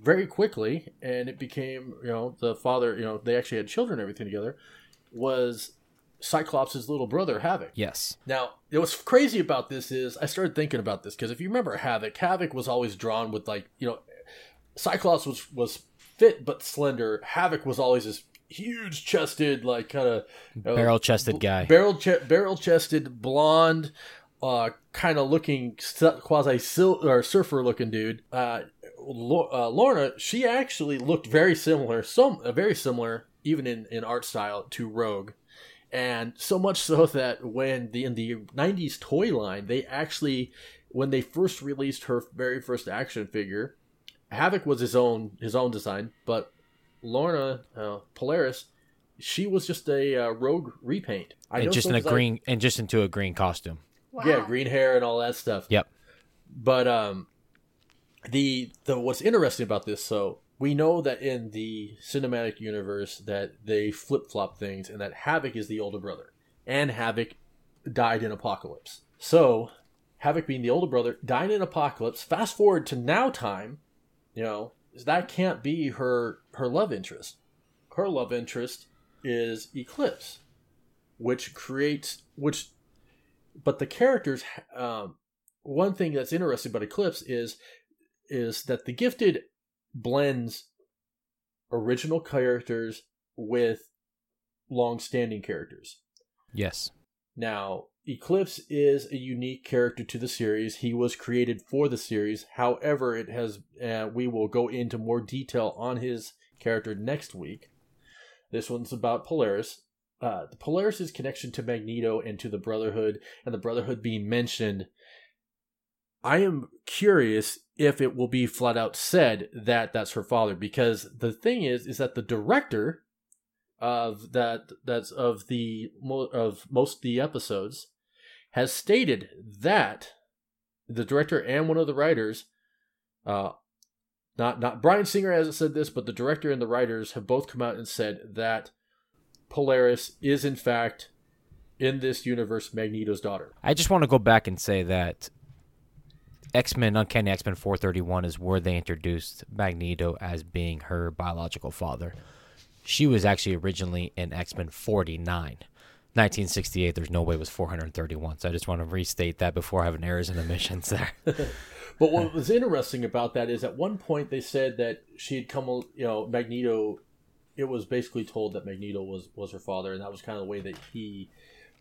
Speaker 3: very quickly, and it became, you know, the father, you know, they actually had children everything together, was Cyclops' little brother, Havoc.
Speaker 1: Yes.
Speaker 3: Now, what's crazy about this is I started thinking about this because if you remember Havoc, Havoc was always drawn with like, you know, Cyclops was was fit but slender. Havoc was always this huge chested, like kind of
Speaker 1: uh, barrel chested guy,
Speaker 3: barrel ch- barrel chested, blonde, uh, kind of looking quasi surfer looking dude. Uh, uh, Lorna, she actually looked very similar, some uh, very similar, even in, in art style to Rogue, and so much so that when the in the '90s toy line, they actually when they first released her very first action figure, Havoc was his own his own design, but Lorna uh, Polaris, she was just a uh, rogue repaint.
Speaker 1: I and just in a green I, and just into a green costume.
Speaker 3: Wow. Yeah, green hair and all that stuff.
Speaker 1: Yep.
Speaker 3: But um, the the what's interesting about this, so we know that in the cinematic universe that they flip flop things, and that Havoc is the older brother, and Havoc died in Apocalypse. So Havoc being the older brother died in Apocalypse. Fast forward to now time, you know, that can't be her her love interest. Her love interest is Eclipse, which creates which, but the characters. Um, one thing that's interesting about Eclipse is is that the gifted blends original characters with long-standing characters.
Speaker 1: Yes.
Speaker 3: Now, Eclipse is a unique character to the series. He was created for the series. However, it has uh, we will go into more detail on his character next week. This one's about Polaris. Uh, Polaris's connection to Magneto and to the Brotherhood, and the Brotherhood being mentioned. I am curious if it will be flat out said that that's her father, because the thing is, is that the director of that that's of the of most of the episodes has stated that the director and one of the writers uh not not Bryan Singer hasn't said this but the director and the writers have both come out and said that Polaris is in fact in this universe Magneto's daughter.
Speaker 1: I just want to go back and say that X-Men Uncanny X-Men 431 is where they introduced Magneto as being her biological father. She was actually originally in X Men 49. 1968, there's no way it was 431. So I just want to restate that before having errors and omissions there.
Speaker 3: but what was interesting about that is at one point they said that she had come, you know, Magneto. It was basically told that Magneto was was her father, and that was kind of the way that he.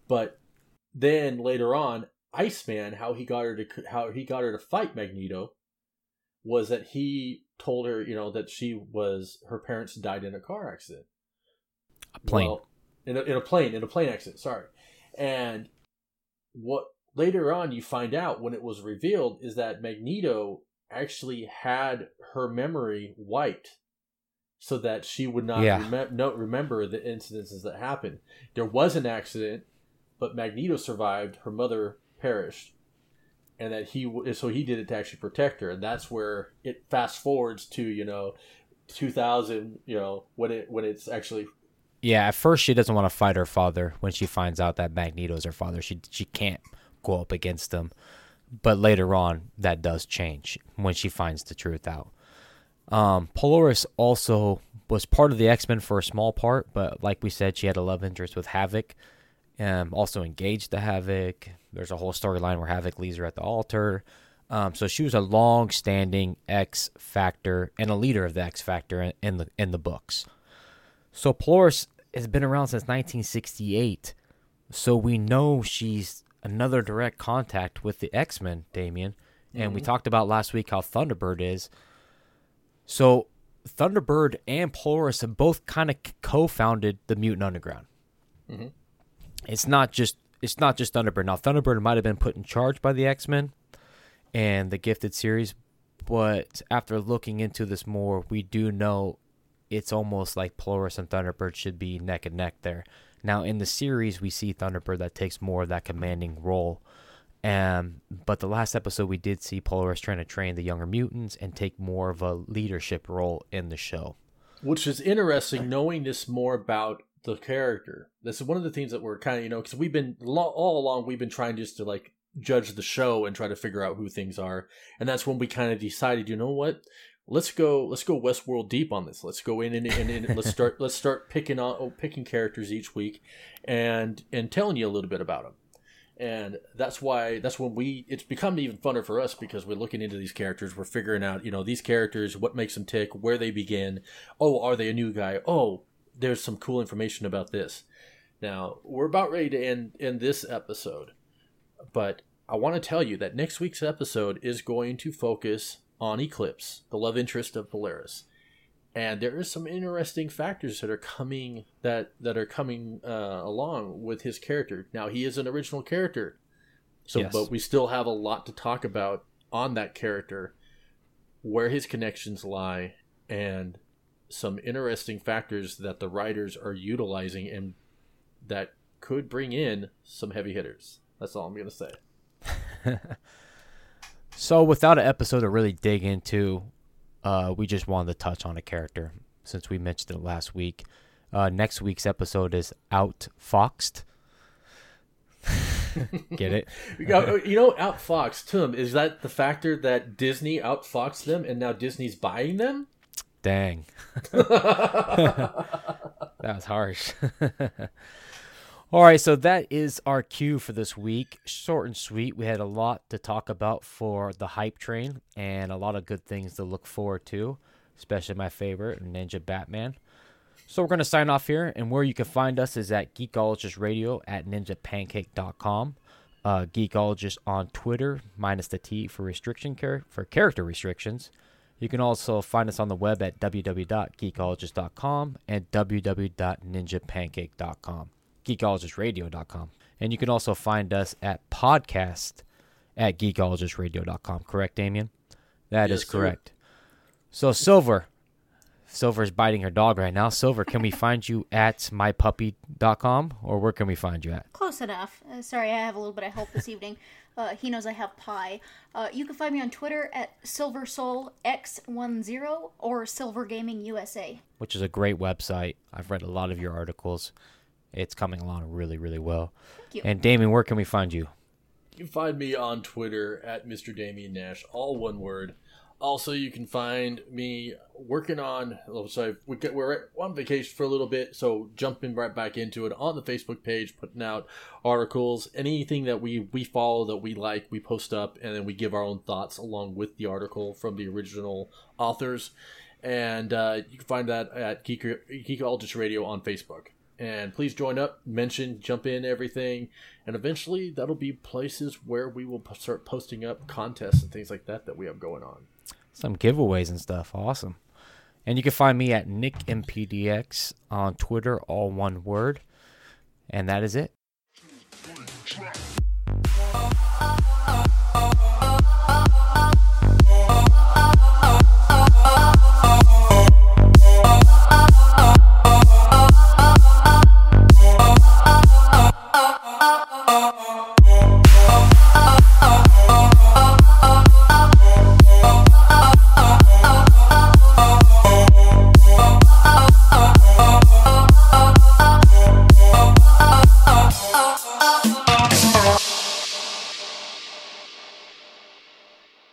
Speaker 3: But then later on, Iceman, how he got her to how he got her to fight Magneto, was that he told her, you know, that she was her parents died in a car accident.
Speaker 1: A plane. Well,
Speaker 3: in a, in a plane, in a plane accident, sorry. And what later on you find out when it was revealed is that Magneto actually had her memory wiped so that she would not yeah. rem- no, remember the incidences that happened. There was an accident, but Magneto survived. Her mother perished and that he so he did it to actually protect her and that's where it fast forwards to you know 2000 you know when it when it's actually
Speaker 1: yeah at first she doesn't want to fight her father when she finds out that magneto's her father she she can't go up against him but later on that does change when she finds the truth out um, Polaris also was part of the X-Men for a small part but like we said she had a love interest with Havoc um, also engaged to Havoc. There's a whole storyline where Havoc leaves her at the altar. Um, so she was a long-standing X Factor and a leader of the X Factor in, in the in the books. So Polaris has been around since 1968. So we know she's another direct contact with the X Men, Damien. And mm-hmm. we talked about last week how Thunderbird is. So Thunderbird and Polaris have both kind of co-founded the Mutant Underground. Mm-hmm it's not just it's not just Thunderbird. Now Thunderbird might have been put in charge by the X Men and the Gifted series, but after looking into this more, we do know it's almost like Polaris and Thunderbird should be neck and neck there. Now in the series, we see Thunderbird that takes more of that commanding role. Um, but the last episode, we did see Polaris trying to train the younger mutants and take more of a leadership role in the show.
Speaker 3: Which is interesting, knowing this more about the character. This is one of the things that we're kind of you know because we've been all along we've been trying just to like judge the show and try to figure out who things are, and that's when we kind of decided, you know what, let's go let's go Westworld deep on this. Let's go in and, and, and let's start let's start picking on oh, picking characters each week, and and telling you a little bit about them. And that's why that's when we it's become even funner for us because we're looking into these characters. We're figuring out you know these characters, what makes them tick, where they begin. Oh, are they a new guy? Oh, there's some cool information about this. Now, we're about ready to end, end this episode, but I want to tell you that next week's episode is going to focus on Eclipse, the love interest of Polaris. And there is some interesting factors that are coming that that are coming uh, along with his character. Now he is an original character, so yes. but we still have a lot to talk about on that character, where his connections lie, and some interesting factors that the writers are utilizing and that could bring in some heavy hitters. That's all I'm going to say.
Speaker 1: so, without an episode to really dig into, uh, we just wanted to touch on a character since we mentioned it last week. Uh, next week's episode is Outfoxed. Get it?
Speaker 3: you know, Outfoxed, Tim, is that the factor that Disney outfoxed them and now Disney's buying them?
Speaker 1: Dang. that was harsh. All right, so that is our cue for this week. Short and sweet. We had a lot to talk about for the hype train and a lot of good things to look forward to, especially my favorite, Ninja Batman. So we're going to sign off here, and where you can find us is at Geekologist Radio at ninjapancake.com. Uh, Geekologist on Twitter, minus the T for restriction char- for character restrictions. You can also find us on the web at www.geekologist.com and www.ninjapancake.com, geekologistradio.com. And you can also find us at podcast at geekologistradio.com. Correct, Damien? That is
Speaker 3: Yes, sir.
Speaker 1: correct. So, Silver. Silver is biting her dog right now. Silver, can we find you at mypuppy.com or where can we find you at?
Speaker 2: Close enough. Uh, sorry, I have a little bit of help this evening. Uh, he knows I have pie. Uh, you can find me on Twitter at SilverSoulX10 or Silver Gaming USA.
Speaker 1: which is a great website. I've read a lot of your articles. It's coming along really, really well.
Speaker 2: Thank you.
Speaker 1: And Damien, where can we find you?
Speaker 3: You can find me on Twitter at Mr. Damien Nash, all one word. Also, you can find me working on. oh, So we get, we're on vacation for a little bit, so jumping right back into it on the Facebook page, putting out articles, anything that we we follow that we like, we post up, and then we give our own thoughts along with the article from the original authors. And uh, you can find that at Geek, Geekologist Radio on Facebook. And please join up, mention, jump in, everything and eventually that'll be places where we will start posting up contests and things like that that we have going on.
Speaker 1: Some giveaways and stuff. Awesome. And you can find me at NickMPDX on Twitter, all one word. And that is it.